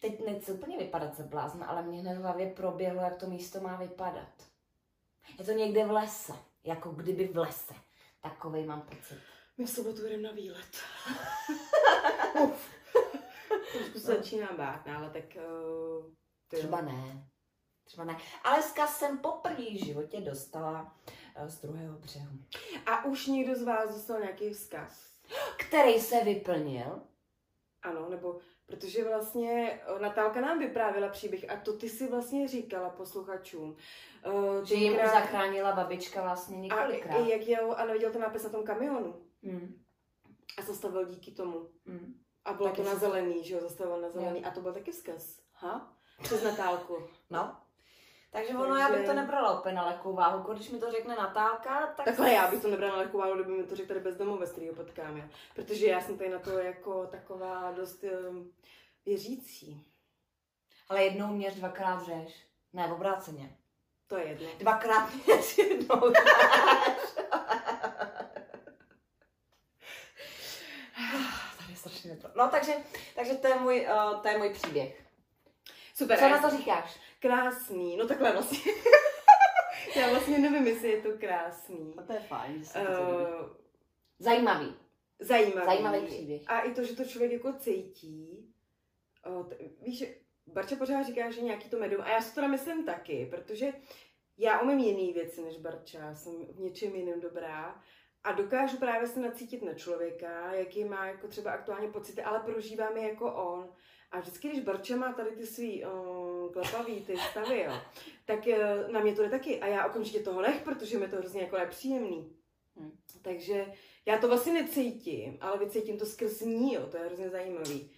Teď nechci úplně vypadat za blázna, ale mě hned v hlavě proběhlo, jak to místo má vypadat. Je to někde v lese, jako kdyby v lese. Takovej mám pocit. My v sobotu jdeme na výlet. Uf. Trošku se začíná bát, no, ale tak... Uh, ty Třeba ne. Třeba ne. Ale zkaz jsem poprvé v životě dostala uh, z druhého břehu. A už někdo z vás dostal nějaký vzkaz? Který se vyplnil? Ano, nebo protože vlastně eh, Natálka nám vyprávěla příběh a to ty si vlastně říkala posluchačům. Uh, Že jim zachránila babička vlastně několikrát. A, jak jel, a neviděl ten nápis na tom kamionu. Hmm. A zastavil díky tomu. Hmm. A bylo Taky to na zelený, že jo, zastavil na zelený. A to byl taky vzkaz. Ha? Přes Natálku. No. Takže ono, já bych Takže- to nebrala úplně na lehkou váhu, když mi to řekne Natálka, tak... Takhle já bych to nebrala na lehkou váhu, kdyby mi to řekl tady bezdomové, z kterého potkáme. Protože já jsem tady na to jako taková dost um, věřící. Ale jednou měř, dvakrát řeš. Ne, obráceně. To je jedno. Dvakrát měř, jednou řeš. Tady je strašně nepro... No, takže, takže to, je můj, uh, to je můj příběh. Super. Co na já- to říkáš? Krásný. No takhle vlastně. já vlastně nevím, jestli je to krásný. to je fajn, že Uh, Zajímavý. zajímavý. Zajímavý příběh. A i to, že to člověk jako cítí. T- víš, Barča pořád říká, že nějaký to medium. A já si to myslím taky, protože já umím jiný věci než Barča. Já jsem v něčem jiném dobrá. A dokážu právě se nacítit na člověka, jaký má jako třeba aktuálně pocity, ale prožívám je jako on. A vždycky, když Barča má tady ty svý uh, klepavý ty stavy, jo, tak uh, na mě to jde taky. A já okamžitě toho nech, protože mi to hrozně jako nepříjemný. Hm. Takže já to vlastně necítím, ale vycítím to skrz ní, jo, to je hrozně zajímavý.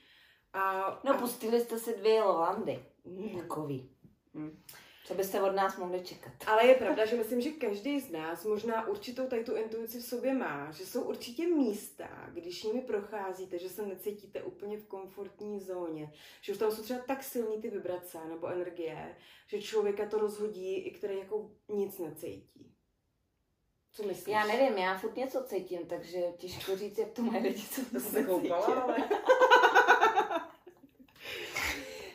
A, No, a, pustili jste si dvě Lolandy. Mm. Takový. Hm. Co byste od nás mohli čekat? ale je pravda, že myslím, že každý z nás možná určitou tady tu intuici v sobě má, že jsou určitě místa, když nimi procházíte, že se necítíte úplně v komfortní zóně, že už tam jsou třeba tak silný ty vibrace nebo energie, že člověka to rozhodí, i který jako nic necítí. Co myslíš? Já nevím, já furt něco cítím, takže těžko říct, jak to mají lidi, co to To se koupala, ale...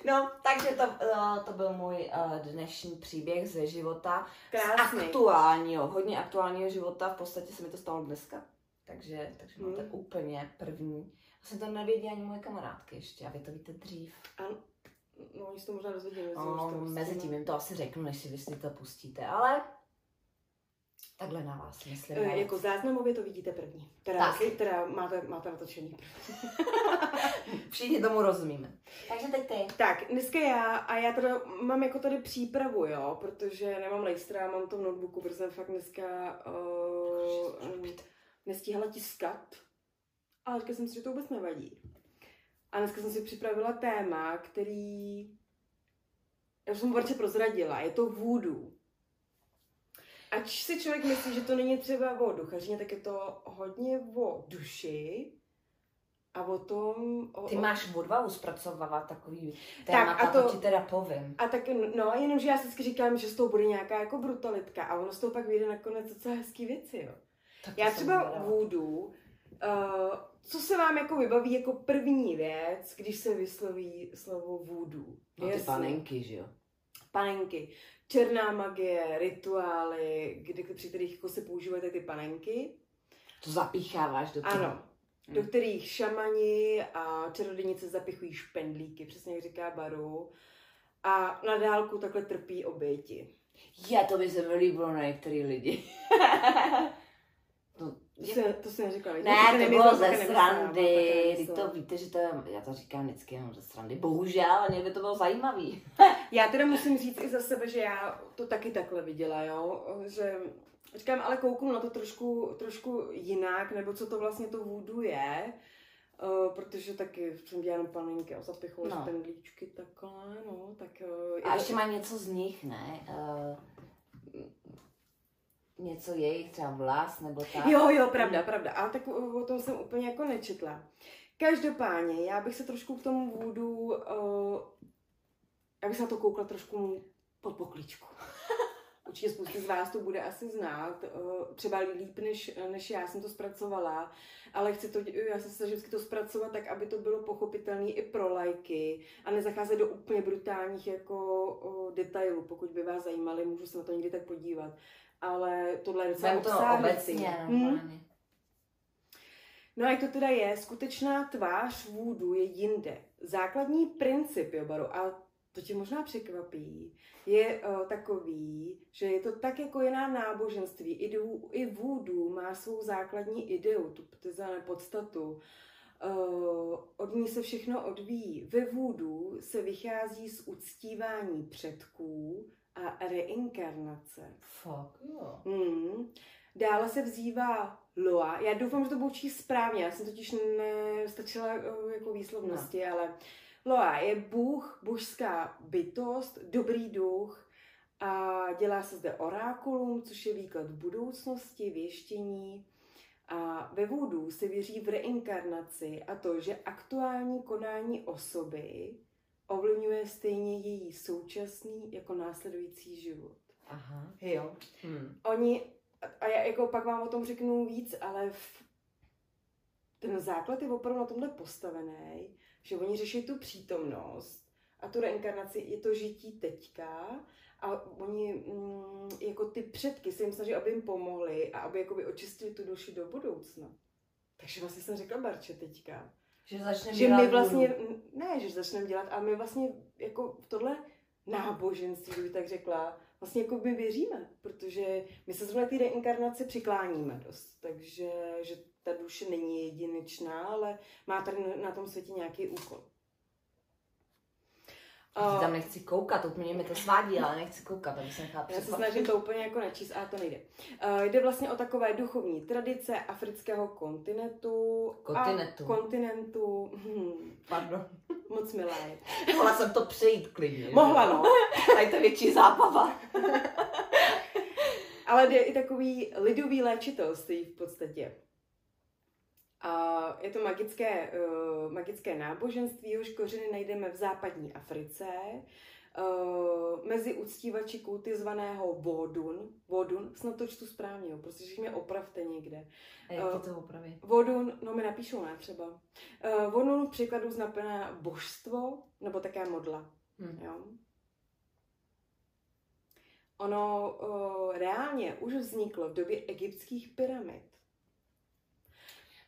No, takže to, uh, to byl můj uh, dnešní příběh ze života. Krásný. Z aktuálního, hodně aktuálního života, v podstatě se mi to stalo dneska. Takže, takže Hmm. máte úplně první. Jsem to nevěděla ani moje kamarádky ještě, a vy to víte dřív. Ano. No, oni se to možná dozvědí. mezi No, mezi prostě- tím jim to asi řeknu, než si vy si to pustíte, ale takhle na vás myslím. E, jako záznamově to vidíte první. Teda, Tak. tak. teda máte, máte natočený. Všichni tomu rozumíme. Takže teď ty. Tak, dneska já, a já teda mám jako tady přípravu, jo, protože nemám lejstra, mám to v notebooku, protože jsem fakt dneska uh, nestíhala tiskat. Ale říkala jsem si, že to vůbec nevadí. A dneska jsem si připravila téma, který... Já jsem Barče prozradila, je to voodoo. Ač si člověk myslí, že to není třeba o duchařině, tak je to hodně o duši a o tom... O, Ty o- máš odvahu zpracovávat takový Tak, témata, a to- to ti teda povím. A tak, no, jenomže já si vždycky říkám, že z toho bude nějaká jako brutalitka a ono z toho pak vyjde nakonec docela hezký věci, jo. Tak Já třeba voodoo, uh, co se vám jako vybaví jako první věc, když se vysloví slovo voodoo? No ty panenky, že jo. Panenky. Černá magie, rituály, kdy, při kterých jako se používají ty panenky. To zapícháváš do toho. Ano. Hmm. Do kterých šamani a čarodějnice zapichují špendlíky, přesně jak říká Baru. A na dálku takhle trpí oběti. Je, to by se mi líbilo na některý lidi. to, To si, to si neříkala. ne, to bylo ze srandy. Vy to víte, že to je, já to říkám vždycky jenom ze srandy. Bohužel, ale mě by to bylo zajímavý. Já teda musím říct i za sebe, že já to taky takhle viděla, jo, že říkám, ale kouknu na to trošku, trošku jinak, nebo co to vlastně to voodoo je, uh, protože taky jsem dělala panenky a zapichovala No. pendlíčky takhle, no, tak... Uh, A ještě má něco z nich, ne? Uh, něco jejich, třeba vlas, nebo tak. Jo, jo, pravda, pravda, ale tak o tom jsem úplně jako nečetla. Každopádně, já bych se trošku k tomu voodoo, uh, já bych se na to koukla trošku pod pokličku. určitě spousta z vás to bude asi znát, uh, třeba líp, než, než já jsem to zpracovala, ale chci to, já se snažím vždycky to zpracovat tak, aby to bylo pochopitelné i pro lajky a nezacházet do úplně brutálních jako uh, detailů. Pokud by vás zajímali, můžu se na to někdy tak podívat. Ale tohle je docela to obecně, hmm. No a jak to teda je, skutečná tvář vůdu je jinde. Základní princip Jobaru, a to tě možná překvapí, je uh, takový, že je to tak jako jiná náboženství. I, i vůdu má svou základní ideu, tu podstatu. Uh, od ní se všechno odvíjí. Ve vůdu se vychází z uctívání předků a reinkarnace. Fuck, jo. Hmm. Dále se vzývá Loa. Já doufám, že to budu číst správně, já jsem totiž nestačila eh, jako výslovnosti, no. ale Loa je bůh, božská bytost, dobrý duch a dělá se zde orákulum, což je výklad budoucnosti, věštění. A ve vůdu se věří v reinkarnaci a to, že aktuální konání osoby ovlivňuje stejně její současný jako následující život. Aha, jo. Hmm. Oni a já jako pak vám o tom řeknu víc, ale v, ten základ je opravdu na tomhle postavený, že oni řeší tu přítomnost a tu reinkarnaci, je to žití teďka a oni mm, jako ty předky se jim snaží, aby jim pomohli a aby jakoby očistili tu duši do budoucna. Takže vlastně jsem řekla Barče teďka. Že začneme že my vlastně, ne, že začneme dělat, ale my vlastně jako v tohle náboženství, bych tak řekla, vlastně jako my věříme, protože my se zrovna té reinkarnaci přikláníme dost, takže že ta duše není jedinečná, ale má tady na tom světě nějaký úkol. Já tam nechci koukat, úplně mi to svádí, ale nechci koukat, aby jsem Já se snažím to úplně jako nečíst, ale to nejde. Uh, jde vlastně o takové duchovní tradice afrického kontinentu. Kontinentu. A kontinentu. Hmm. Pardon. Moc milé. Mohla jsem to přejít klidně. Mohla, no. A je to větší zábava. ale jde i takový lidový léčitelství v podstatě. A je to magické, uh, magické náboženství, jehož kořeny najdeme v západní Africe, uh, mezi uctívači kulty zvaného Vodun. Vodun, snad to čtu správně, jo, prostě mě opravte někde. A jak to opraví? Vodun, no mi napíšou, ne třeba. Uh, Vodun v překladu znamená božstvo, nebo také modla. Hmm. Jo? Ono uh, reálně už vzniklo v době egyptských pyramid.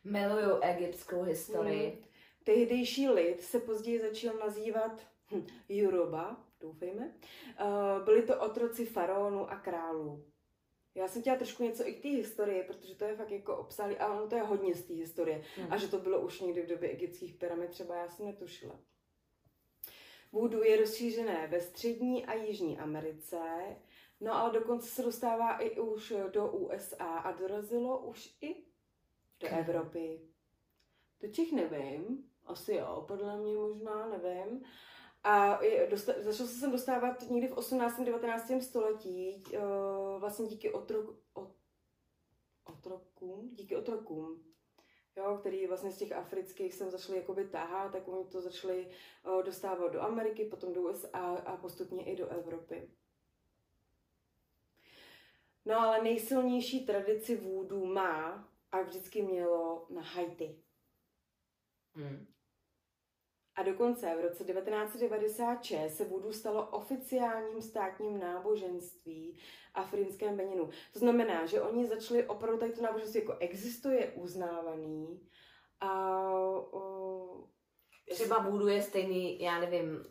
Miluju egyptskou historii. Hmm. Tehdejší lid se později začal nazývat hm, Yoruba, doufejme. Uh, byli to otroci faraonů a králů. Já jsem chtěla trošku něco i k té historii, protože to je fakt jako obsáhlý, ale ono to je hodně z té historie. Hmm. A že to bylo už někdy v době egyptských pyramid, třeba já jsem netušila. Voodoo je rozšířené ve střední a jižní Americe, no ale dokonce se dostává i už do USA a dorazilo už i do Evropy. Do Čech nevím, asi jo, podle mě možná, nevím. A dosta, začal se sem dostávat někdy v 18. 19. století, uh, vlastně díky otrok, ot, otrokům, díky otrokům, jo, který vlastně z těch afrických jsem začali jakoby táhat, tak oni to začali uh, dostávat do Ameriky, potom do USA a postupně i do Evropy. No ale nejsilnější tradici vůdu má a vždycky mělo na Haiti. Hmm. A dokonce v roce 1996 se voodoo stalo oficiálním státním náboženství africkém Beninu. To znamená, že oni začali opravdu tady to náboženství jako existuje, uznávaný. A, o, Třeba voodoo je stejný, já nevím,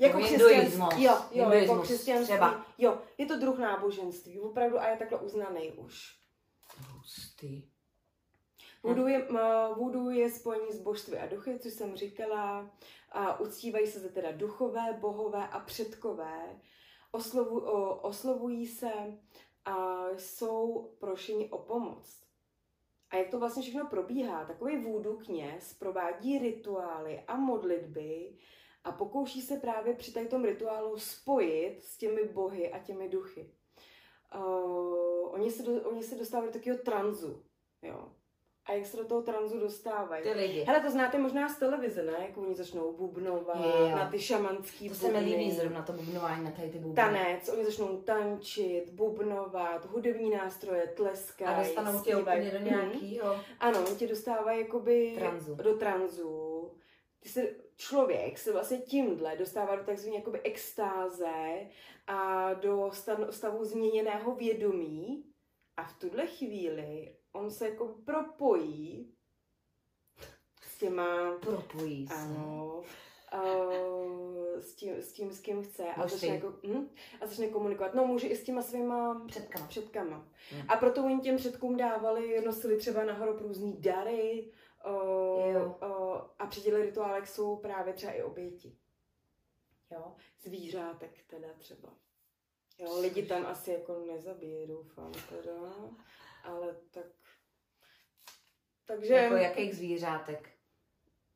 jako křesťanství. Jo, jo, jako křesťanství. Třeba. Jo, je to druh náboženství, opravdu a je takhle uznaný už. Hustý. Voodoo je, voodoo je spojení s božství a duchy, což jsem říkala. A uctívají se zde teda duchové, bohové a předkové. Oslovu, o, oslovují se a jsou prošeni o pomoc. A jak to vlastně všechno probíhá? Takový vůdu kněz provádí rituály a modlitby a pokouší se právě při tom rituálu spojit s těmi bohy a těmi duchy uh, oni, se do, oni se dostávají do takového tranzu, jo. a jak se do toho tranzu dostávají. Ty lidi. Hele, to znáte možná z televize, ne? Jak oni začnou bubnovat Jo. na ty šamanský To se mi líbí bubny. zrovna to bubnování na tady ty bubny. Tanec, oni začnou tančit, bubnovat, hudební nástroje, tleskají, A dostanou tě úplně do Mhm. nějakýho. Ano, oni tě dostávají jakoby Tranzu. do tranzu. Ty se, člověk se vlastně tímhle dostává do takzvané jakoby extáze a do stav- stavu změněného vědomí a v tuhle chvíli on se jako propojí s těma, Propojí se. ano, uh, s, tím, s tím, s kým chce a začne, jako, hm, a začne komunikovat. No, může i s těma svýma Předkama. předkama. Hmm. A proto oni těm předkům dávali, nosili třeba na hrob různý dary Jo. a při těchto rituálech jsou právě třeba i oběti. Jo, zvířátek teda třeba. Jo, lidi tam asi jako nezabíjí, doufám teda, ale tak... Takže... Jako jakých zvířátek?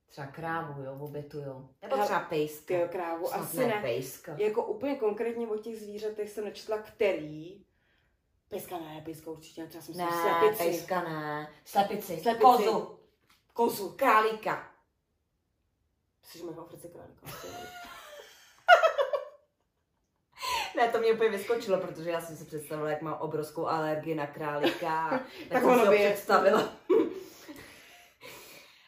Třeba krávu, jo, obětujou. Nebo třeba pejska. Tyjo, krávu, Snad asi ne, ne. pejska. Jako úplně konkrétně o těch zvířatech jsem nečetla, který. Pejska ne, pejska určitě třeba jsem si Ne, slepici. pejska ne. Slepici. Slepici. Kozu. Kozu. Králíka. Myslíš, že mají v Africe králíka? Ne, to mě úplně vyskočilo, protože já jsem si představila, jak mám obrovskou alergii na králíka. tak Tak jsem ono si ho by je- představila.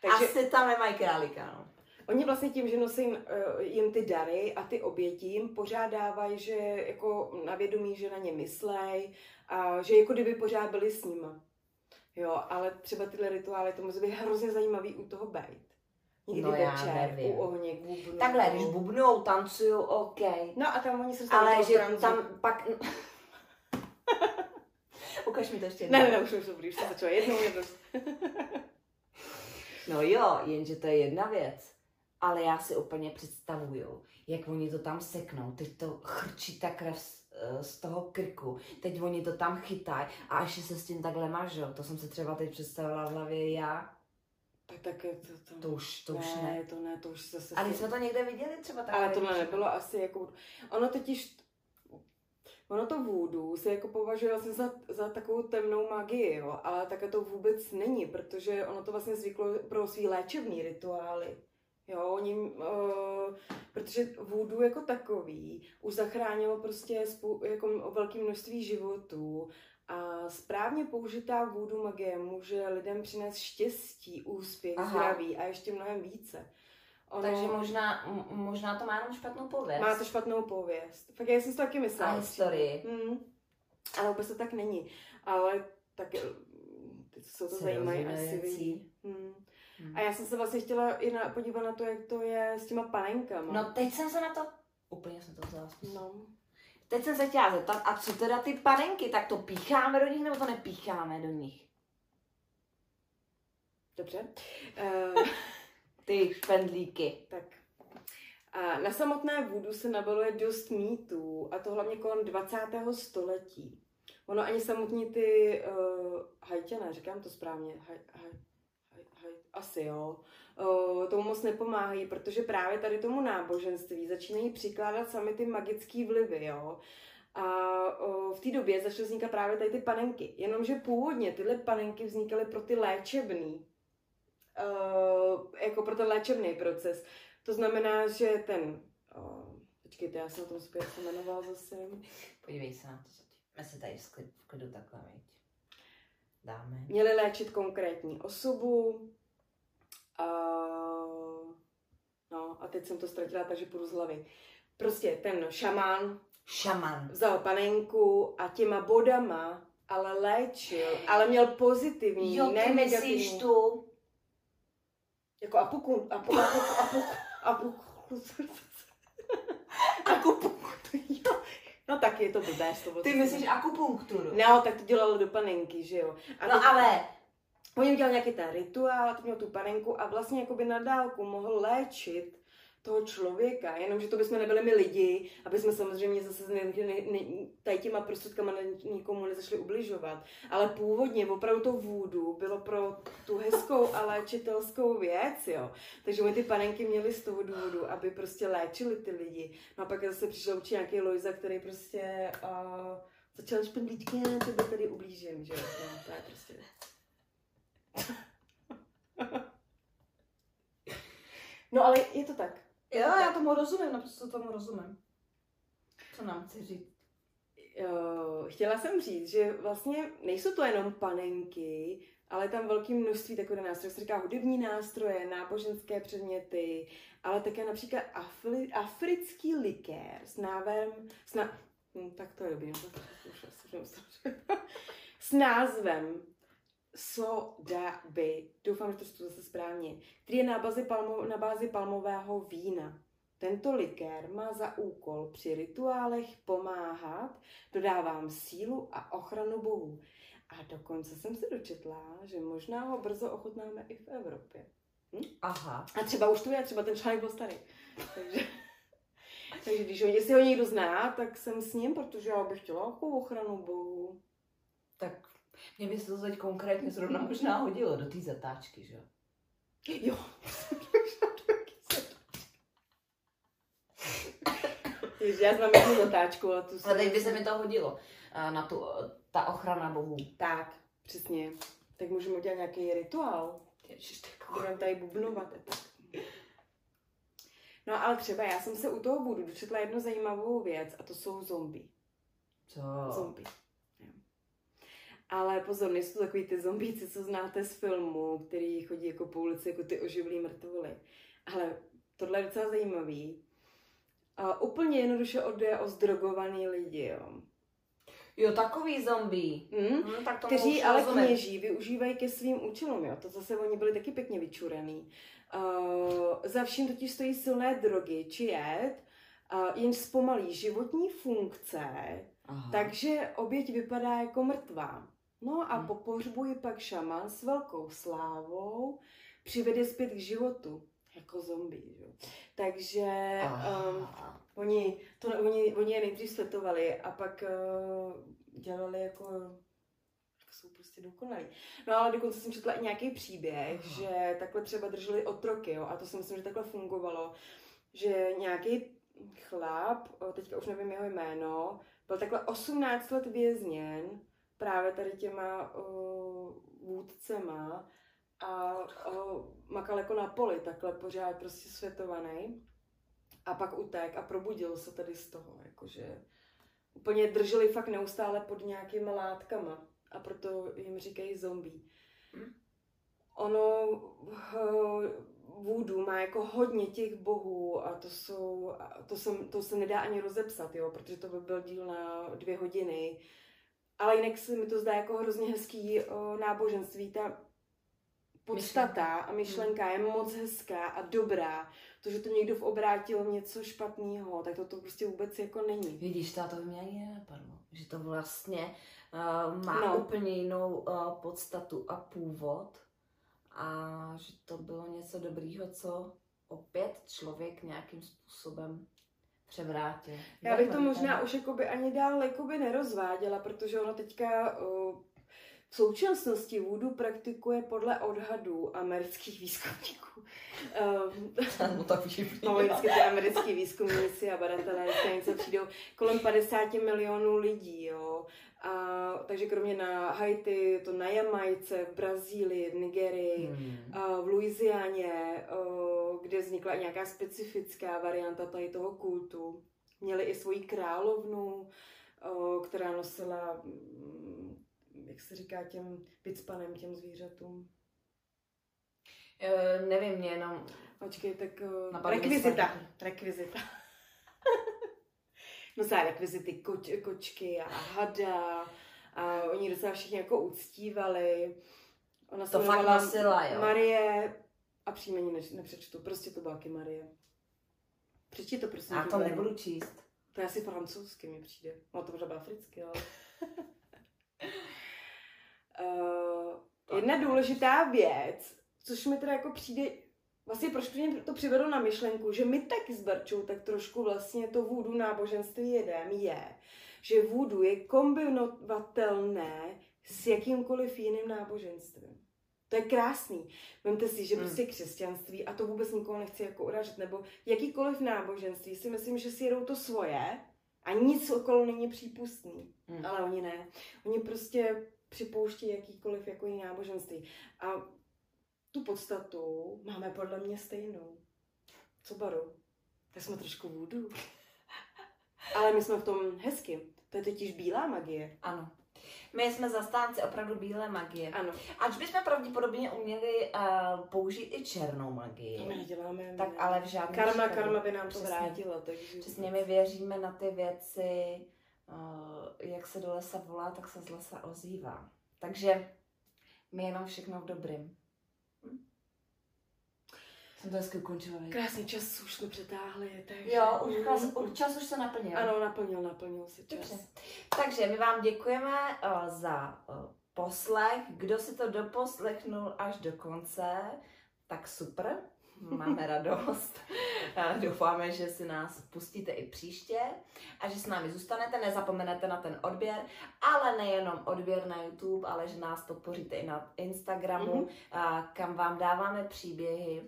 Takže Asi tam nemají králíka, no. oni vlastně tím, že nosí uh, jim ty dary a ty oběti jim pořád dávají, že jako na vědomí, že na ně myslej a že jako kdyby pořád byli s nima. Jo, ale třeba tyhle rituály, to může být hrozně zajímavý u toho být. Někdy No večer, nevím. u ohně, k bubnu. Takhle, když bubnou, tancuju, OK. No a tam oni se Ale že tranzu. tam pak... Ukaž mi to ještě jednou. ne, ne, už už dobrý, už to začalo jednou, jednou. No jo, jenže to je jedna věc. Ale já si úplně představuju, jak oni to tam seknou. Teď to chrčí ta krev z, eh, z toho krku. Teď oni to tam chytají a ještě se s tím takhle mažou. To jsem se třeba teď představila v hlavě já. Tak, tak je to, to, To už, to ne, už ne. to ne, to už zase... Ale jsme to někde viděli třeba takhle. Ale tohle nebylo asi jako... Ono totiž... Ono to voodoo se jako považuje vlastně za, za takovou temnou magii, jo, ale také to vůbec není, protože ono to vlastně zvyklo pro svý léčebný rituály. Jo, oni, uh, protože voodoo jako takový už zachránilo prostě spou, jako velké množství životů a správně použitá voodoo magie může lidem přinést štěstí, úspěch, Aha. zdraví a ještě mnohem více. Ono, Takže možná, možná to má jenom špatnou pověst. má to špatnou pověst. Fakt já jsem si to taky myslela. A historii. Hmm. Ale vůbec to tak není. Ale tak eh, ty, co to zajímají, rozumí asi věcí. Hmm. Hmm. A já jsem se vlastně chtěla i na, podívat na to, jak to je s těma panenkama. No teď jsem se na to... Úplně jsem to vzala. no. Teď jsem se chtěla zeptat, a co teda ty panenky, tak to pícháme do nich nebo to nepícháme do nich? Dobře. Uh, Ty špendlíky. tak. A na samotné vůdu se nabaluje dost mýtů, a to hlavně kolem 20. století. Ono ani samotní ty uh, hajťané, říkám to správně, haj, haj, asi jo, tomu moc nepomáhají, protože právě tady tomu náboženství začínají přikládat sami ty magické vlivy, jo. A v té době začaly vznikat právě tady ty panenky. Jenomže původně tyhle panenky vznikaly pro ty léčebný, jako pro ten léčebný proces. To znamená, že ten, počkejte, já jsem na tom zpět se jmenoval zase. Podívej se na to. co se tady v klidu takhle, viď. Dáme. Měli léčit konkrétní osobu. A, no a teď jsem to ztratila, takže půjdu z hlavy. Prostě ten šamán Šaman. vzal panenku a těma bodama ale léčil, ale měl pozitivní, Jo, ne negativní. tu? Jako apuku, apu, apu, apu, apu, Akupunkturu. No tak je to blbé slovo. Ty myslíš akupunkturu? No, tak to dělalo do panenky, že jo. A No teď- ale, Oni udělali nějaký ten rituál, teď měl tu panenku a vlastně jakoby na dálku mohl léčit toho člověka, jenomže to bychom nebyli my lidi, aby jsme samozřejmě zase ne, ne, ne, tady těma prostředkama nikomu nezašli ubližovat. Ale původně opravdu to vůdu bylo pro tu hezkou a léčitelskou věc, jo. Takže my ty panenky měli z toho důvodu, aby prostě léčili ty lidi. No a pak zase přišel určitě nějaký Lojza, který prostě uh, začal špendlíčky, já tebe tady ublížím, že jo. No, to je prostě... No ale je to tak. Jo, já tomu rozumím, naprosto tomu rozumím. Co nám chci říct? Chtěla jsem říct, že vlastně nejsou to jenom panenky, ale tam velké množství takových nástrojů, se říká hudební nástroje, náboženské předměty, ale také například afri, africký likér s názvem, s na, hm, tak to je dobrý, no, s názvem Sodaby, doufám, že to čtu zase správně, který je na bázi, palmo, na bázi palmového vína. Tento likér má za úkol při rituálech pomáhat, dodávám sílu a ochranu bohů. A dokonce jsem se dočetla, že možná ho brzo ochutnáme i v Evropě. Hm? Aha. A třeba už tu je, třeba ten článek byl starý. Takže, takže když ho, jestli ho někdo zná, tak jsem s ním, protože já bych chtěla ochranu bohu. Tak mě by se to teď konkrétně zrovna možná hodilo do té zatáčky, že jo? Jo. Takže já znám jednu zatáčku, ale tu Ale teď by se mi to hodilo na tu, ta ochrana bohů. Tak, přesně. Tak můžeme udělat nějaký rituál. Ježiš, Budeme tady bubnovat. No ale třeba já jsem se u toho budu dočetla jednu zajímavou věc a to jsou zombie. Co? Zombie. Ale pozor, nejsou to takový ty zombíci, co znáte z filmu, který chodí jako po ulici, jako ty oživlí mrtvoly. Ale tohle je docela zajímavý. A úplně jednoduše odjde o zdrogovaný lidi, jo. Jo, takový zombie. Mm? Hmm, tak Kteří ale rozumím. kněží využívají ke svým účelům, jo. To zase oni byli taky pěkně vyčuraný. Uh, za vším totiž stojí silné drogy či jed, uh, jenž zpomalí životní funkce, Aha. takže oběť vypadá jako mrtvá. No a Hmm. po pohřbu ji pak šaman s velkou slávou přivede zpět k životu, jako zombie. Jo. Takže um, oni, to, oni, oni je nejdřív světovali a pak uh, dělali jako jsou prostě dokonalí. No ale dokonce jsem četla i nějaký příběh, Aha. že takhle třeba drželi otroky, jo, a to si myslím, že takhle fungovalo, že nějaký chlap, o, teďka už nevím jeho jméno, byl takhle 18 let vězněn právě tady těma uh, vůdcema a uh, makal jako na poli, takhle pořád prostě světovaný. A pak utek a probudil se tady z toho, jakože úplně drželi fakt neustále pod nějakýma látkama a proto jim říkají zombie. Hm. Ono uh, voodoo má jako hodně těch bohů a to jsou, to, jsem, to se nedá ani rozepsat, jo, protože to by byl díl na dvě hodiny. Ale jinak se mi to zdá jako hrozně hezký uh, náboženství. Ta podstata a myšlenka je moc hezká a dobrá. To, že to někdo v obrátil něco špatného, tak to, to prostě vůbec jako není. Vidíš, to, to mě ani nenapadlo, že to vlastně uh, má no. úplně jinou uh, podstatu a původ a že to bylo něco dobrýho, co opět člověk nějakým způsobem převrátil. Já bych to možná už jakoby ani dál jakoby nerozváděla, protože ono teďka uh, v současnosti voodoo praktikuje podle odhadů amerických výzkumníků. Um, No tak všichni. No, vždycky ty americký výzkumníci a badatelé něco přijdou kolem 50 milionů lidí, jo. A, takže kromě na Haiti, to na Jamajce, v Brazílii, v Nigerii, Hmm. a v Louisianě, kde vznikla i nějaká specifická varianta tady toho kultu. Měli i svoji královnu, o, která nosila, mm, jak se říká těm picpanem, těm zvířatům. Uh, nevím, mě jenom Počkej, tak uh, rekvizita. Rekvizita. no za rekvizity koč, kočky a hada. A oni docela všichni jako uctívali. Ona se to fakt nosila, jo. Marie a příjmení ne, nepřečtu. Prostě to byla Marie. Přečti to prosím. Já to Marie. nebudu číst. To je asi francouzsky mi přijde. No to možná bylo africky, ale... uh, jedna důležitá věc, což mi teda jako přijde, vlastně proč mě to přivedlo na myšlenku, že my taky s Barčou tak trošku vlastně to vůdu náboženství jedem, je, že vůdu je kombinovatelné s jakýmkoliv jiným náboženstvím. To je krásný. Vemte si, že Hmm. prostě křesťanství, a to vůbec nikoho nechci jako uražit, nebo jakýkoliv náboženství si myslím, že si jedou to svoje a nic okolo není přípustný. Hmm. Ale oni ne. Oni prostě připouští jakýkoliv jako jiný náboženství. A tu podstatu máme podle mě stejnou. Co baru? Tak jsme trošku vůdu. Ale my jsme v tom hezky. To je totiž bílá magie. Ano. My jsme zastánci opravdu bílé magie. Ano. Ač bychom pravděpodobně uměli uh, použít i černou magii. To my neděláme. Tak ale v žádném Karma, případě. karma by nám to Přesně. vrátila, takže... Přesně my věříme na ty věci, uh, jak se do lesa volá, tak se z lesa ozývá. Takže my jenom všechno v dobrým. Jsem to hezky ukončila. Krásný čas už jsme přetáhli, takže... Jo, už, čas, už čas už se naplnil. Ano, naplnil, naplnil se čas. Dobře. Takže my vám děkujeme uh, za uh, poslech. Kdo si to doposlechnul až do konce, tak super. Máme radost. Doufáme, že si nás pustíte i příště a že s námi zůstanete. Nezapomenete na ten odběr, ale nejenom odběr na YouTube, ale že nás podpoříte i na Instagramu, Mhm. uh, kam vám dáváme příběhy,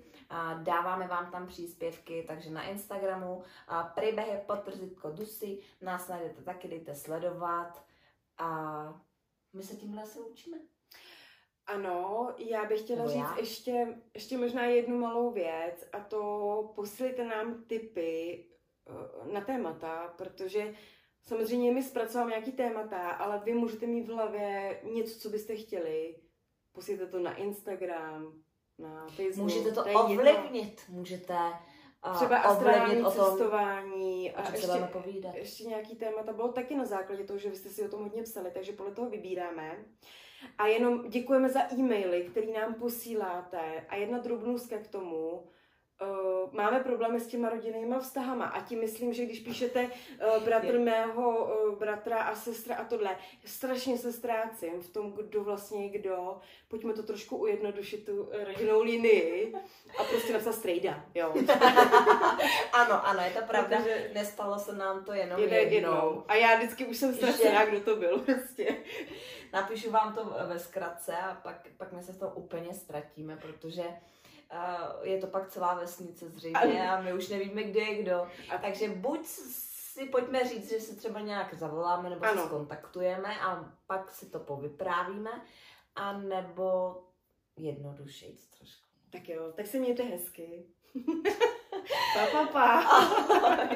dáváme vám tam příspěvky, takže na Instagramu příběhy potrzitko dusy, nás najdete taky, dejte sledovat a my se tímhle se učíme. Ano, já bych chtěla Nebo říct já? ještě, ještě možná jednu malou věc a to posílejte nám tipy eh, na témata, protože samozřejmě my zpracováme nějaký témata, ale vy můžete mít v hlavě něco, co byste chtěli. Posílejte to na Instagram, na Facebook. Můžete to jedno. ovlivnit, můžete uh, Třeba astrální ovlivnit o tom, cestování a ještě, ještě nějaký témata bylo taky na základě toho, že vy jste si o tom hodně psali, takže podle toho vybíráme. A jenom děkujeme za e-maily, který nám posíláte. A jedna drobnůstka k tomu. Uh, máme problémy s těma rodinnýma vztahama a tím myslím, že když píšete uh, bratr Je. mého uh, bratra a sestra a tohle, strašně se ztrácím v tom, kdo vlastně kdo. Pojďme to trošku ujednodušit tu rodinnou linii a prostě napsat strejda, jo. Ano, ano, je to pravda. Protože- Nestalo se nám to jenom jednou. jednou. A já vždycky už jsem ztracená, kdo to byl prostě. Napíšu vám to ve zkratce a pak, pak my se v tom úplně ztratíme, protože je to pak celá vesnice zřejmě a my už nevíme, kde je kdo. A- Takže buď si pojďme říct, že se třeba nějak zavoláme nebo Ano. se skontaktujeme a pak si to povyprávíme, a nebo jednodušejc trošku. Tak jo, tak se mějte hezky. pa, pa, pa.